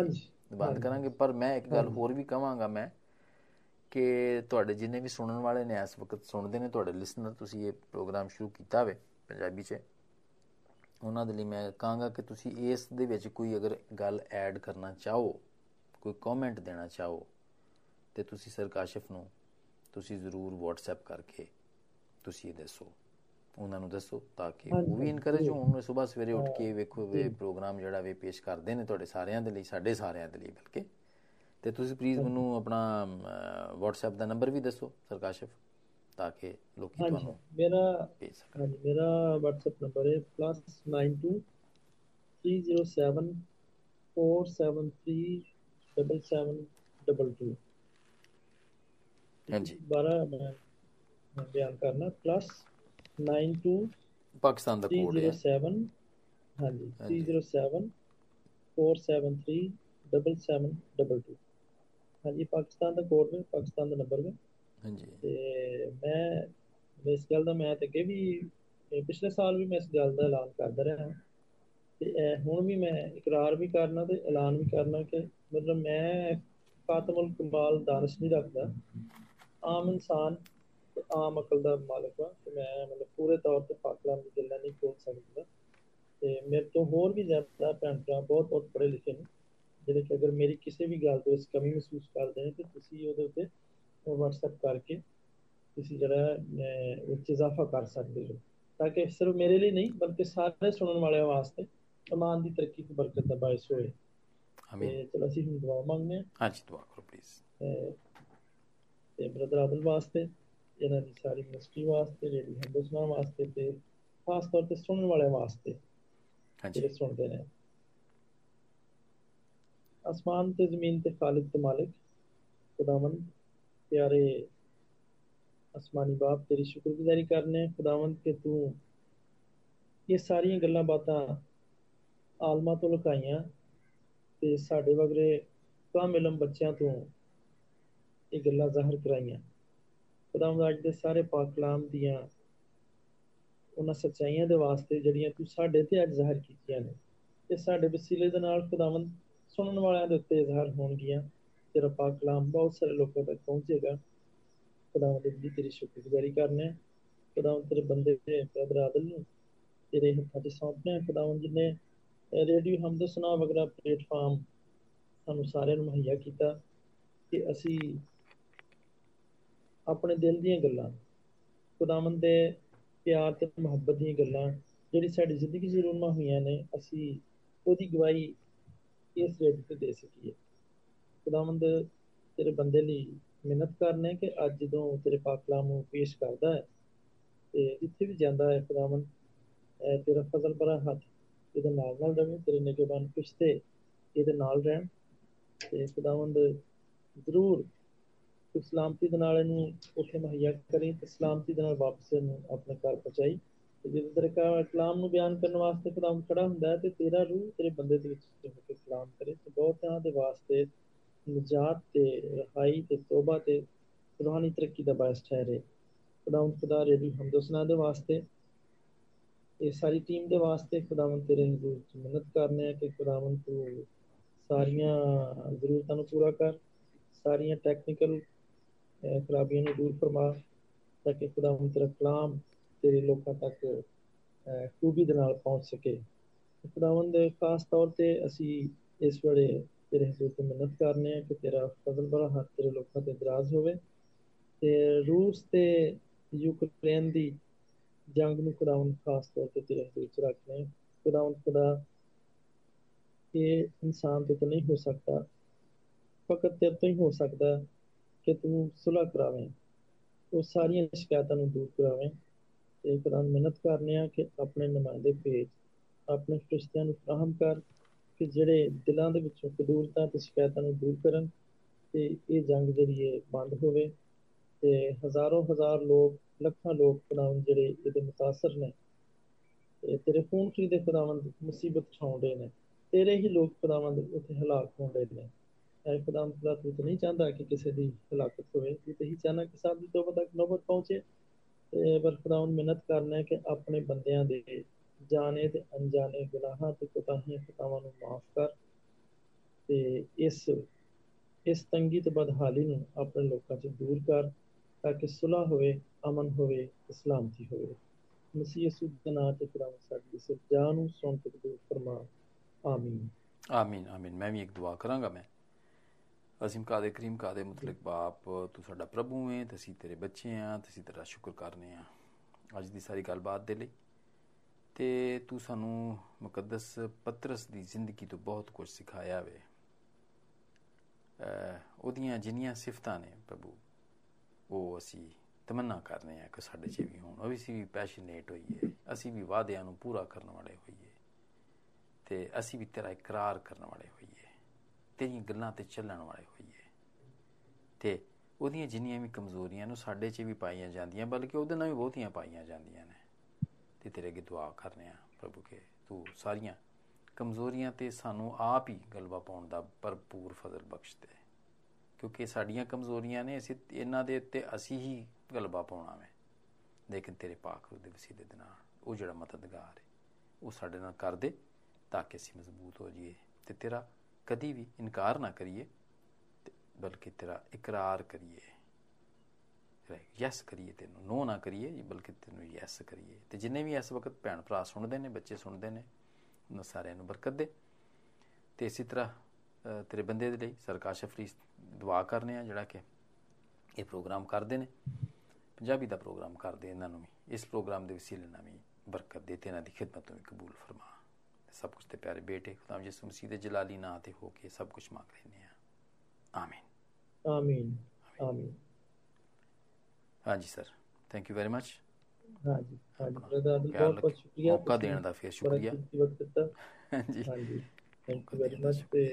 ਬੰਦ। ਕਰਾਂਗੇ। ਪਰ ਮੈਂ ਇੱਕ ਗੱਲ। ਹੋਰ ਵੀ ਕਵਾਂਗਾ ਮੈਂ ਕਿ ਤੁਹਾਡੇ ਜਿੰਨੇ ਵੀ ਸੁਣਨ ਵਾਲੇ ਨੇ ਇਸ ਵਕਤ ਸੁਣਦੇ ਨੇ ਤੁਹਾਡੇ ਲਿਸਨਰ ਤੁਸੀਂ ਇਹ ਪ੍ਰੋਗਰਾਮ ਸ਼ੁਰੂ ਕੀਤਾ ਹੋਵੇ ਪੰਜਾਬੀ 'ਚ ਉਹਨਾਂ ਦੇ ਲਈ ਮੈਂ ਕਹਾਂਗਾ ਕਿ ਤੁਸੀਂ ਇਸ ਦੇ ਵਿੱਚ ਕੋਈ ਅਗਰ ਗੱਲ ਐਡ ਕਰਨਾ ਚਾਹੋ ਕੋਈ ਕਮੈਂਟ ਦੇਣਾ ਚਾਹੋ ਤੇ ਤੁਸੀਂ ਸਰ ਕਾਸ਼ਿਫ ਨੂੰ ਤੁਸੀਂ ਜ਼ਰੂਰ WhatsApp ਕਰਕੇ ਤੁਸੀਂ ਇਹ ਦੱਸੋ ਉਹਨਾਂ ਨੂੰ ਦੱਸੋ ਤਾਂ ਕਿ ਉਹ ਵੀ ਇਨਕਰੇਜ। ਹੋਣ ਸਵੇਰ ਸਵੇਰੇ ਉੱਠ ਕੇ ਵੇਖੋ ਜੀ। ਪ੍ਰੋਗਰਾਮ ਜਿਹੜਾ ਵੇ ਪੇਸ਼ ਕਰਦੇ ਨੇ ਤੁਹਾਡੇ ਸਾਰਿਆਂ ਦੇ ਲਈ ਸਾਡੇ ਸਾਰਿਆਂ ਦੇ ਲਈ ਬਲਕਿ ਤੇ ਤੁਸੀਂ ਪਲੀਜ਼ ਮੈਨੂੰ ਆਪਣਾ WhatsApp ਦਾ ਨੰਬਰ ਵੀ ਦੱਸੋ ਸਰ ਕਾਸ਼ਿਫ ਤਾਂ ਕਿ ਲੋਕੀ ਤੁਹਾਨੂੰ ਮੇਰਾ ਹਾਂਜੀ ਮੇਰਾ WhatsApp ਨੰਬਰ ਹੈ +92 307 473 7722 ਹਾਂਜੀ। ਬਾਰਾ ਮੈਂ ਮੈਂ ਬਿਆਨ ਕਰਨਾ +92 ਪਾਕਿਸਤਾਨ ਦਾ ਕੋਡ ਹੈ। 307 ਹਾਂਜੀ ਹਾਂਜੀ। 307 473 7722 ਹਾਂਜੀ ਪਾਕਿਸਤਾਨ ਦਾ ਕੋਡ ਹੈ ਪਾਕਿਸਤਾਨ ਦਾ ਨੰਬਰ ਹੈ ਹਾਂਜੀ। ਤੇ ਮੈਂ ਮੈਂ ਇਸ ਗੱਲ ਦਾ ਮੈਂ ਤੇ ਅੱਗੇ ਵੀ ਇਹ ਪਿਛਲੇ ਸਾਲ ਵੀ ਮੈਂ ਇਸ ਗੱਲ ਦਾ ਐਲਾਨ ਕਰਦਾ ਰਿਹਾ। ਹਾਂ ਤੇ ਇਹ ਹੁਣ ਵੀ ਮੈਂ ਇਕਰਾਰ ਵੀ ਕਰਨਾ ਤੇ ਐਲਾਨ ਵੀ ਕਰਨਾ ਕਿ ਮਤਲਬ ਮੈਂ ਕਾਤਮੁਲ ਕਮਾਲ ਦਾਨਿਸ਼ ਨਹੀਂ ਰੱਖਦਾ। ਆਮ ਇਨਸਾਨ ਤੇ ਆਮ ਅਕਲ ਦਾ ਮਾਲਕ ਹਾਂ ਤੇ ਮੈਂ ਮਤਲਬ ਪੂਰੇ ਤੌਰ ਤੇ ਪਾਕਲਾਮ ਦੀ ਗੱਲਾਂ ਨਹੀਂ ਖੋਲ ਸਕਦਾ। ਤੇ ਮੇਰੇ ਤੋਂ ਹੋਰ ਵੀ ਜ਼ਿਆਦਾ ਭੈਣ ਭਰਾ ਬਹੁਤ ਬਹੁਤ ਪੜ੍ਹੇ ਲਿਖੇ ਨੇ। ਜਿਹੜੇ ਕਿ ਅਗਰ ਮੇਰੀ ਕਿਸੇ ਵੀ ਗੱਲ ਤੋਂ ਇਸ ਕਮੀ ਮਹਿਸੂਸ ਕਰਦੇ ਨੇ ਤੇ ਤੁਸੀਂ ਉਹਦੇ ਉੱਤੇ WhatsApp ਕਰਕੇ ਤੁਸੀਂ ਜਿਹੜਾ ਅਹ, ਉਹ 'ਚ ਇਜ਼ਾਫਾ ਕਰ ਸਕਦੇ ਹੋ। ਤਾਂ ਕਿ ਸਿਰਫ ਮੇਰੇ ਲਈ ਨਹੀਂ ਬਲਕਿ ਸਾਰੇ ਸੁਣਨ ਵਾਲਿਆਂ ਵਾਸਤੇ ਇਮਾਨ ਦੀ ਤਰੱਕੀ ਤੇ ਬਰਕਤ ਦਾ ਬਾਇਸ ਹੋਏ। ਆਮੀਨ ਤੇ ਚਲੋ ਅਸੀਂ ਹੁਣ ਦੁਆ ਮੰਗਦੇ ਹਾਂ। ਹਾਂਜੀ ਦੁਆ ਕਰੋ ਪਲੀਜ਼ ਤੇ- ਬ੍ਰਦਰ ਆਦਲ ਵਾਸਤੇ ਇਹਨਾਂ ਦੀ ਸਾਰੀ ਮਿਨਿਸਟਰੀ ਵਾਸਤੇ ਜਿਹੜੀ ਹਿੰਦੁਸਤਾਨ ਵਾਸਤੇ ਤੇ ਖਾਸ ਤੌਰ ਤੇ ਸੁਣਨ ਵਾਲਿਆਂ ਵਾਸਤੇ ਹਾਂਜੀ। ਜਿਹੜੇ ਸੁਣਦੇ ਨੇ। ਅਸਮਾਨ ਤੇ ਜ਼ਮੀਨ ਤੇ ਖਾਲਿਕ ਤੇ ਮਾਲਿਕ ਖੁਦਾਵੰਦ ਪਿਆਰੇ ਅਸਮਾਨੀ ਬਾਪ ਤੇਰੀ ਸ਼ੁਕਰਗੁਜ਼ਾਰੀ ਕਰਨੇ ਖੁਦਾਵੰਦ ਕਿ ਤੂੰ ਇਹ ਸਾਰੀਆਂ ਗੱਲਾਂ ਬਾਤਾਂ ਆਲਮਾ ਤੋਂ ਲੁਕਾਈਆਂ ਤੇ ਸਾਡੇ ਵਗਰੇ ਕਾਮਿਲਮ ਬੱਚਿਆਂ ਤੋਂ ਇਹ ਗੱਲਾਂ ਜ਼ਾਹਰ ਕਰਾਈਆਂ ਖੁਦਾਵੰਦ ਅੱਜ ਦੇ ਸਾਰੇ ਪਾਕ ਕਲਾਮ ਦੀਆਂ ਉਹਨਾਂ ਸੱਚਾਈਆਂ ਦੇ ਵਾਸਤੇ ਜਿਹੜੀਆਂ ਤੂੰ ਸਾਡੇ ਤੇ ਅੱਜ ਜ਼ਾਹਰ ਕੀਤੀਆਂ ਨੇ ਤੇ ਸਾਡੇ ਵਸੀਲੇ ਦੇ ਨਾਲ ਖੁਦਾਵੰਦ ਸੁਣਨ ਵਾਲਿਆਂ ਦੇ ਉੱਤੇ ਜ਼ਾਹਰ ਹੋਣਗੀਆਂ। ਤੇਰਾ ਪਾਕ ਕਲਾਮ ਬਹੁਤ ਸਾਰੇ ਲੋਕਾਂ ਤੱਕ ਪਹੁੰਚੇਗਾ। ਖੁਦਾਵੰਦ ਦੀ ਤੇਰੀ ਸ਼ੁਕਰਗੁਜ਼ਾਰੀ ਕਰਨੇ ਖੁਦਾਵੰਦ ਤੇਰੇ ਬੰਦੇ ਤੇ ਬ੍ਰਦਰ ਆਦਲ ਨੂੰ ਤੇਰੇ ਹੱਥਾਂ 'ਚ ਸੌਂਪਨੇ ਖੁਦਾਵੰਦ ਜਿਨੇ ਰੇਡੀਓ ਹਮਦ ਸੁਨਾ ਵਗਰਾ ਪਲੇਟਫਾਰਮ ਸਾਨੂੰ ਸਾਰਿਆਂ ਨੂੰ ਮੁਹੱਈਆ ਕੀਤਾ ਕਿ ਅਸੀਂ ਆਪਣੇ ਦਿਲ ਦੀਆਂ ਗੱਲਾਂ, ਖੁਦਾਵੰਦ ਦੇ ਪਿਆਰ ਤੇ ਮੁਹੱਬਤ ਦੀਆਂ ਗੱਲਾਂ, ਜਿਹੜੀ ਸਾਡੀ ਜ਼ਿੰਦਗੀ 'ਚ ਰੂਮਾ ਹੋਈਆਂ ਨੇ, ਅਸੀਂ ਉਹਦੀ ਗਵਾਹੀ ਇਸ ਰੇਡ ਤੇ ਦੇ ਸਕੀਏ। ਖੁਦਾਵੰਦ ਤੇਰੇ ਬੰਦੇ ਲਈ ਮਿਹਨਤ ਕਰਨੇ ਕਿ ਅੱਜ ਜਦੋਂ ਤੇਰੇ ਪਾਕ ਕਲਾਮ ਨੂੰ ਪੇਸ਼ ਕਰਦਾ ਹੈ, ਤੇ ਜਿੱਥੇ ਵੀ ਜਾਂਦਾ ਹੈ ਖੁਦਾਵੰਦ ਤੇਰਾ ਫਜ਼ਲ ਭਰਾ ਹੱਥ ਇਹਦੇ ਨਾਲ ਨਾਲ ਰਵੇ, ਤੇਰੇ ਨਿਗਹਿਬਾਨ ਪਿਸ਼ਤੇ ਇਹਦੇ ਨਾਲ ਰਹਿਣ। ਤੇ ਖੁਦਾਵੰਦ ਜ਼ਰੂਰ ਸਲਾਮਤੀ ਦੇ ਨਾਲ ਇਹਨੂੰ ਉੱਥੇ ਮੁਹੱਈਆ ਕਰੀ ਤੇ ਸਲਾਮਤੀ ਦੇ ਨਾਲ ਵਾਪਸ ਇਹਨੂੰ ਆਪਣੇ ਘਰ ਪਹੁੰਚਾਈ। ਤੇ ਜਦੋਂ ਤੇਰੇ ਕਲਾਮ ਨੂੰ ਬਿਆਨ ਕਰਨ ਵਾਸਤੇ ਖੁਦਾਮ ਖੜਾ ਹੁੰਦਾ ਹੈ ਤੇ ਤੇਰਾ ਰੂਹ ਤੇਰੇ ਬੰਦੇ ਦੇ ਵਿੱਚ ਹੋ ਕੇ ਕਲਾਮ ਕਰੇ? ਤੇ ਬਹੁਤਿਆਂ ਦੇ ਵਾਸਤੇ ਨਜਾਤ ਤੇ ਰਹਾਈ ਤੇ ਤੋਬਾ ਤੇ ਰੂਹਾਨੀ ਤਰੱਕੀ ਦਾ ਬਾਇਸ ਠਹਿਰੇ। ਖੁਦਾਮ ਖੁਦਾ ਰੇਡੀ ਹਮਦੋਸਨਾ ਦੇ ਵਾਸਤੇ। ਇਹ ਸਾਰੀ ਟੀਮ ਦੇ ਵਾਸਤੇ ਖੁਦਾਵੰ ਤੇਰੇ ਹਜ਼ੂਰ ਚ ਮਿਹਨਤ ਕਰਨੇ ਆ ਕਿ ਖੁਦਾਵੰ ਤੂੰ ਸਾਰੀਆਂ ਜ਼ਰੂਰਤਾਂ ਨੂੰ ਪੂਰਾ ਕਰ, ਸਾਰੀਆਂ ਟੈਕਨੀਕਲ ਖਰਾਬੀਆਂ ਨੂੰ ਦੂਰ ਫਰਮਾ ਤਾਂ ਕਿ ਖੁਦਾਵੰ ਤੇਰਾ ਕਲਾਮ ਤੇਰੇ ਲੋਕਾਂ ਤੱਕ ਖੂਬੀ ਦੇ ਨਾਲ ਪਹੁੰਚ ਸਕੇ। ਖੁਦਾਵੰਦ ਖਾਸ ਤੌਰ ਤੇ ਅਸੀਂ ਇਸ ਵੇਲੇ ਤੇਰੇ ਹਜ਼ੂਰ ਤੇ ਮਿਹਨਤ ਕਰਨੇ ਆ ਕਿ ਤੇਰਾ ਫਜ਼ਲ ਬੜਾ ਹੱਥ ਤੇਰੇ ਲੋਕਾਂ ਤੇ ਦਰਾਜ਼ ਹੋਵੇ ਤੇ ਰੂਸ ਤੇ ਯੂਕਰੇਨ ਦੀ ਜੰਗ ਨੂੰ ਖੁਦਾਵੰਦ ਖਾਸ ਤੌਰ ਤੇ ਤੇਰੇ ਹਜ਼ੂਰ ਚ ਰੱਖਨੇ ਖੁਦਾਵੰਦ ਖੁਦਾ, ਇਹ ਇਨਸਾਨ ਤੋਂ ਨਹੀਂ ਹੋ ਸਕਦਾ, ਫਕਤ ਤੇਰੇ ਤੋਂ ਹੀ ਹੋ ਸਕਦਾ ਕਿ ਤੂੰ ਸੁਲਹ ਕਰਾਵੇਂ, ਉਹ ਸਾਰੀਆਂ ਸ਼ਿਕਾਇਤਾਂ ਨੂੰ ਦੂਰ ਕਰਾਵੇਂ। ਤੇ ਖੁਦਾਵੰਦ ਮਿਹਨਤ ਕਰਨੇ ਆ ਕਿ ਆਪਣੇ ਨੁਮਾਇੰਦੇ ਭੇਜ, ਆਪਣੇ ਫਰਿਸ਼ਤਿਆਂ ਨੂੰ ਫਰਾਹਮ ਕਰ ਕਿ ਜਿਹੜੇ ਦਿਲਾਂ ਦੇ ਵਿੱਚੋਂ ਕਦੂਰਤਾਂ ਤੇ ਸ਼ਿਕਾਇਤਾਂ ਨੂੰ ਦੂਰ ਕਰਨ ਤੇ ਇਹ ਜੰਗ ਜਿਹੜੀ ਹੈ ਬੰਦ ਹੋਵੇ ਤੇ ਹਜ਼ਾਰੋਂ ਹਜ਼ਾਰ ਲੋਕ, ਲੱਖਾਂ ਲੋਕ ਖੁਦਾਵੰਦ ਜਿਹੜੇ ਇਹਦੇ ਮੁਤਾਸਰ ਨੇ ਤੇ ਤੇਰੇ ਖੂਨ ਖਰੀਦੇ ਖੁਦਾਵੰਦ ਮੁਸੀਬਤ ਛਾਉਂਦੇ ਨੇ, ਤੇਰੇ ਹੀ ਲੋਕ ਖੁਦਾਵੰਦ ਉੱਥੇ ਹਲਾਕ ਹੁੰਦੇ ਨੇ। ਐ ਖੁਦਾਵੰਦ ਖੁਦਾ ਤੂੰ ਨਹੀਂ ਚਾਹੁੰਦਾ ਕਿ ਕਿਸੇ ਦੀ ਹਲਾਕਤ ਹੋਵੇ, ਤੂੰ ਤੇ ਹੀ ਚਾਹਨਾ ਕਿ ਸਭ ਦੀ ਤੋਬਾ ਤੱਕ ਨੌਬਤ ਪਹੁੰਚੇ। ਤੇ ਪਰ ਖੁਦਾਵੰਦ ਮਿਹਨਤ ਕਰਨਾ ਹੈ ਕਿ ਆਪਣੇ ਬੰਦਿਆਂ ਦੇ ਜਾਣੇ ਤੇ ਅਣਜਾਣੇ ਗੁਨਾਹਾਂ ਤੇ ਕੋਤਾਹੀਆਂ ਖਤਾਵਾਂ ਨੂੰ ਮਾਫ ਕਰ ਤੇ ਇਸ ਇਸ ਤੰਗੀ ਤੇ ਬਦਹਾਲੀ ਨੂੰ ਆਪਣੇ ਲੋਕਾਂ 'ਚ ਦੂਰ ਕਰ ਤਾਂ ਕਿ ਸੁਲਹ ਹੋਵੇ, ਅਮਨ ਹੋਵੇ ਇਸਲਾਮਤੀ ਹੋਵੇ। ਮਸੀਹ ਯਸੂ ਦੇ ਨਾਮ ਤੇ ਖੁਦਾਵੰਦ ਸਾਡੀ ਇਸ ਜਾਨ ਨੂੰ ਸੁਣ ਕੇ ਕਬੂਲ ਫਰਮਾ ਆਮੀਨ। ਆਮੀਨ ਆਮੀਨ। ਮੈਂ ਵੀ ਇੱਕ ਦੁਆ ਕਰਾਂਗਾ ਮੈਂ। ਅਸੀਮ ਕਾਦੇ ਕਰੀਮ ਕਾਦੇ ਮੁਤਲਕ ਬਾਪ? ਤੂੰ ਸਾਡਾ ਪ੍ਰਭੂ ਹੈ ਤੇ ਅਸੀਂ ਤੇਰੇ ਬੱਚੇ ਆ, ਤੇ ਅਸੀਂ ਤੇਰਾ ਸ਼ੁਕਰ ਕਰਨੇ ਆ। ਅੱਜ ਦੀ ਸਾਰੀ ਗੱਲਬਾਤ ਦੇ ਲਈ। ਤੇ ਤੂੰ ਸਾਨੂੰ ਮੁਕੱਦਸ ਪਤਰਸ ਦੀ ਜ਼ਿੰਦਗੀ ਤੋਂ ਬਹੁਤ ਕੁਝ ਸਿਖਾਇਆ ਵੇ। ਉਹਦੀਆਂ ਜਿੰਨੀਆਂ ਸਿਫਤਾਂ ਨੇ ਪ੍ਰਭੂ, ਉਹ ਅਸੀਂ ਤਮੰਨਾ ਕਰਨੇ ਆ ਕਿ ਸਾਡੇ 'ਚ ਵੀ ਹੋਣ। ਉਹ ਅਸੀਂ ਵੀ ਪੈਸ਼ਨੇਟ ਹੋਈਏ। ਅਸੀਂ ਵੀ ਵਾਅਦਿਆਂ ਨੂੰ ਪੂਰਾ ਕਰਨ ਵਾਲੇ ਹੋਈਏ। ਤੇ ਅਸੀਂ ਵੀ ਤੇਰਾ ਇਕਰਾਰ ਕਰਨ ਵਾਲੇ ਹੋਈਏ। ਤੇਰੀਆਂ ਗੱਲਾਂ ਤੇ ਚੱਲਣ ਵਾਲੇ ਹੋਈਏ। ਤੇ ਉਹਦੀਆਂ ਜਿੰਨੀਆਂ ਵੀ ਕਮਜ਼ੋਰੀਆਂ ਨੂੰ ਸਾਡੇ 'ਚ ਵੀ ਪਾਈਆਂ ਜਾਂਦੀਆਂ, ਬਲਕਿ ਉਹਦੇ ਨਾਲ ਵੀ ਬਹੁਤੀਆਂ ਪਾਈਆਂ ਜਾਂਦੀਆਂ ਨੇ। ਤੇ ਤੇਰੇ ਅੱਗੇ ਦੁਆ ਕਰਨੇ ਆ ਪ੍ਰਭੂ ਕੇ ਤੂੰ ਸਾਰੀਆਂ ਕਮਜ਼ੋਰੀਆਂ ਤੇ ਸਾਨੂੰ ਆਪ ਹੀ ਗਲਵਾ ਪਾਉਣ ਦਾ ਭਰਪੂਰ ਫਜ਼ਲ ਬਖਸ਼ ਦੇ। ਕਿਉਂਕਿ ਸਾਡੀਆਂ ਕਮਜ਼ੋਰੀਆਂ ਨੇ, ਅਸੀਂ ਇਹਨਾਂ ਦੇ ਉੱਤੇ ਅਸੀਂ ਹੀ ਗਲਬਾ ਪਾਉਣਾ ਹੈ ਲੇਕਿਨ ਤੇਰੇ ਪਾਕ ਰੂਹ ਦੇ ਵਸੀਲੇ ਦੇ ਨਾਲ ਉਹ ਜਿਹੜਾ ਮਦਦਗਾਰ ਹੈ ਉਹ ਸਾਡੇ ਨਾਲ ਕਰ ਦੇ ਤਾਂ ਕਿ ਅਸੀਂ ਮਜ਼ਬੂਤ ਹੋ ਜਾਈਏ ਤੇ ਤੇਰਾ ਕਦੀ ਵੀ ਇਨਕਾਰ ਨਾ ਕਰੀਏ ਬਲਕਿ ਤੇਰਾ ਇਕਰਾਰ ਕਰੀਏ। ਯੈਸ ਕਰੀਏ ਤੈਨੂੰ, ਨੋ ਨਾ ਕਰੀਏ ਬਲਕਿ ਤੈਨੂੰ ਯੈਸ ਕਰੀਏ। ਤੇ ਜਿੰਨੇ ਵੀ ਇਸ ਵਕਤ ਭੈਣ ਭਰਾ ਸੁਣਦੇ ਨੇ, ਬੱਚੇ ਸੁਣਦੇ ਨੇ, ਉਹਨਾਂ ਸਾਰਿਆਂ ਨੂੰ ਬਰਕਤ ਦੇ। ਤੇ ਇਸੇ ਤਰ੍ਹਾਂ ਤੇਰੇ ਬੰਦੇ ਦੇ ਲਈ ਸਰਕਾਰ ਸ਼ਫਰੀ ਦੁਆ ਕਰਨੇ ਆ, ਜਿਹੜਾ ਕਿ ਇਹ ਪ੍ਰੋਗਰਾਮ ਕਰਦੇ ਨੇ। ਪੰਜਾਬੀ ਦਾ ਪ੍ਰੋਗਰਾਮ ਕਰਦੇ ਇਹਨਾਂ ਨੂੰ ਵੀ। ਇਸ ਪ੍ਰੋਗਰਾਮ ਦੇ ਵਸੀਲੇ ਨਾਲ ਵੀ ਬਰਕਤ ਦੇ ਤੇ ਇਹਨਾਂ ਦੀ ਖਿਦਮਤ ਨੂੰ ਕਬੂਲ ਫਰਮਾ। ਸਭ ਕੁਝ ਤੇ ਪਿਆਰੇ ਬੇਟੇ ਖੁਦਾਮ ਯਿਸੂ ਮਸੀਹ ਦੇ ਜਲਾਲੀ ਨਾਂ ਤੇ ਹੋ ਕੇ ਸਭ ਕੁਝ ਮੰਗ ਲੈਨੇ ਆ ਆਮੀਨ। ਆਮੀਨ। ਆਮੀਨ। ਹਾਂਜੀ sir. Thank you very much ਹਾਂਜੀ ਹਾਂਜੀ ਬਹੁਤ ਬਹੁਤ ਸ਼ੁਕਰੀਆ। ਮੌਕਾ ਦੇਣ ਦਾ ਫੇਰ ਸ਼ੁਕਰੀਆ। ਵਕਤ ਦਿੱਤਾ ਹਾਂਜੀ। ਹਾਂਜੀ ਥੈਂਕ ਯੂ ਵੈਰੀ ਮਚ ਤੇ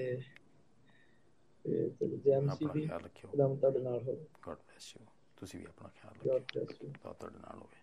ਤੇ ਜੈਮ ਸੀ ਦੀ ਖੁਦਾਮ ਤੁਹਾਡੇ ਨਾਲ ਹੋਵੇ। ਗੋਡ ਬlesਸ ਯੂ ਤੁਸੀਂ ਵੀ ਆਪਣਾ ਖਿਆਲ ਰੱਖੋ God bless you. ਤੁਹਾਡੇ ਨਾਲ ਹੋਵੇ।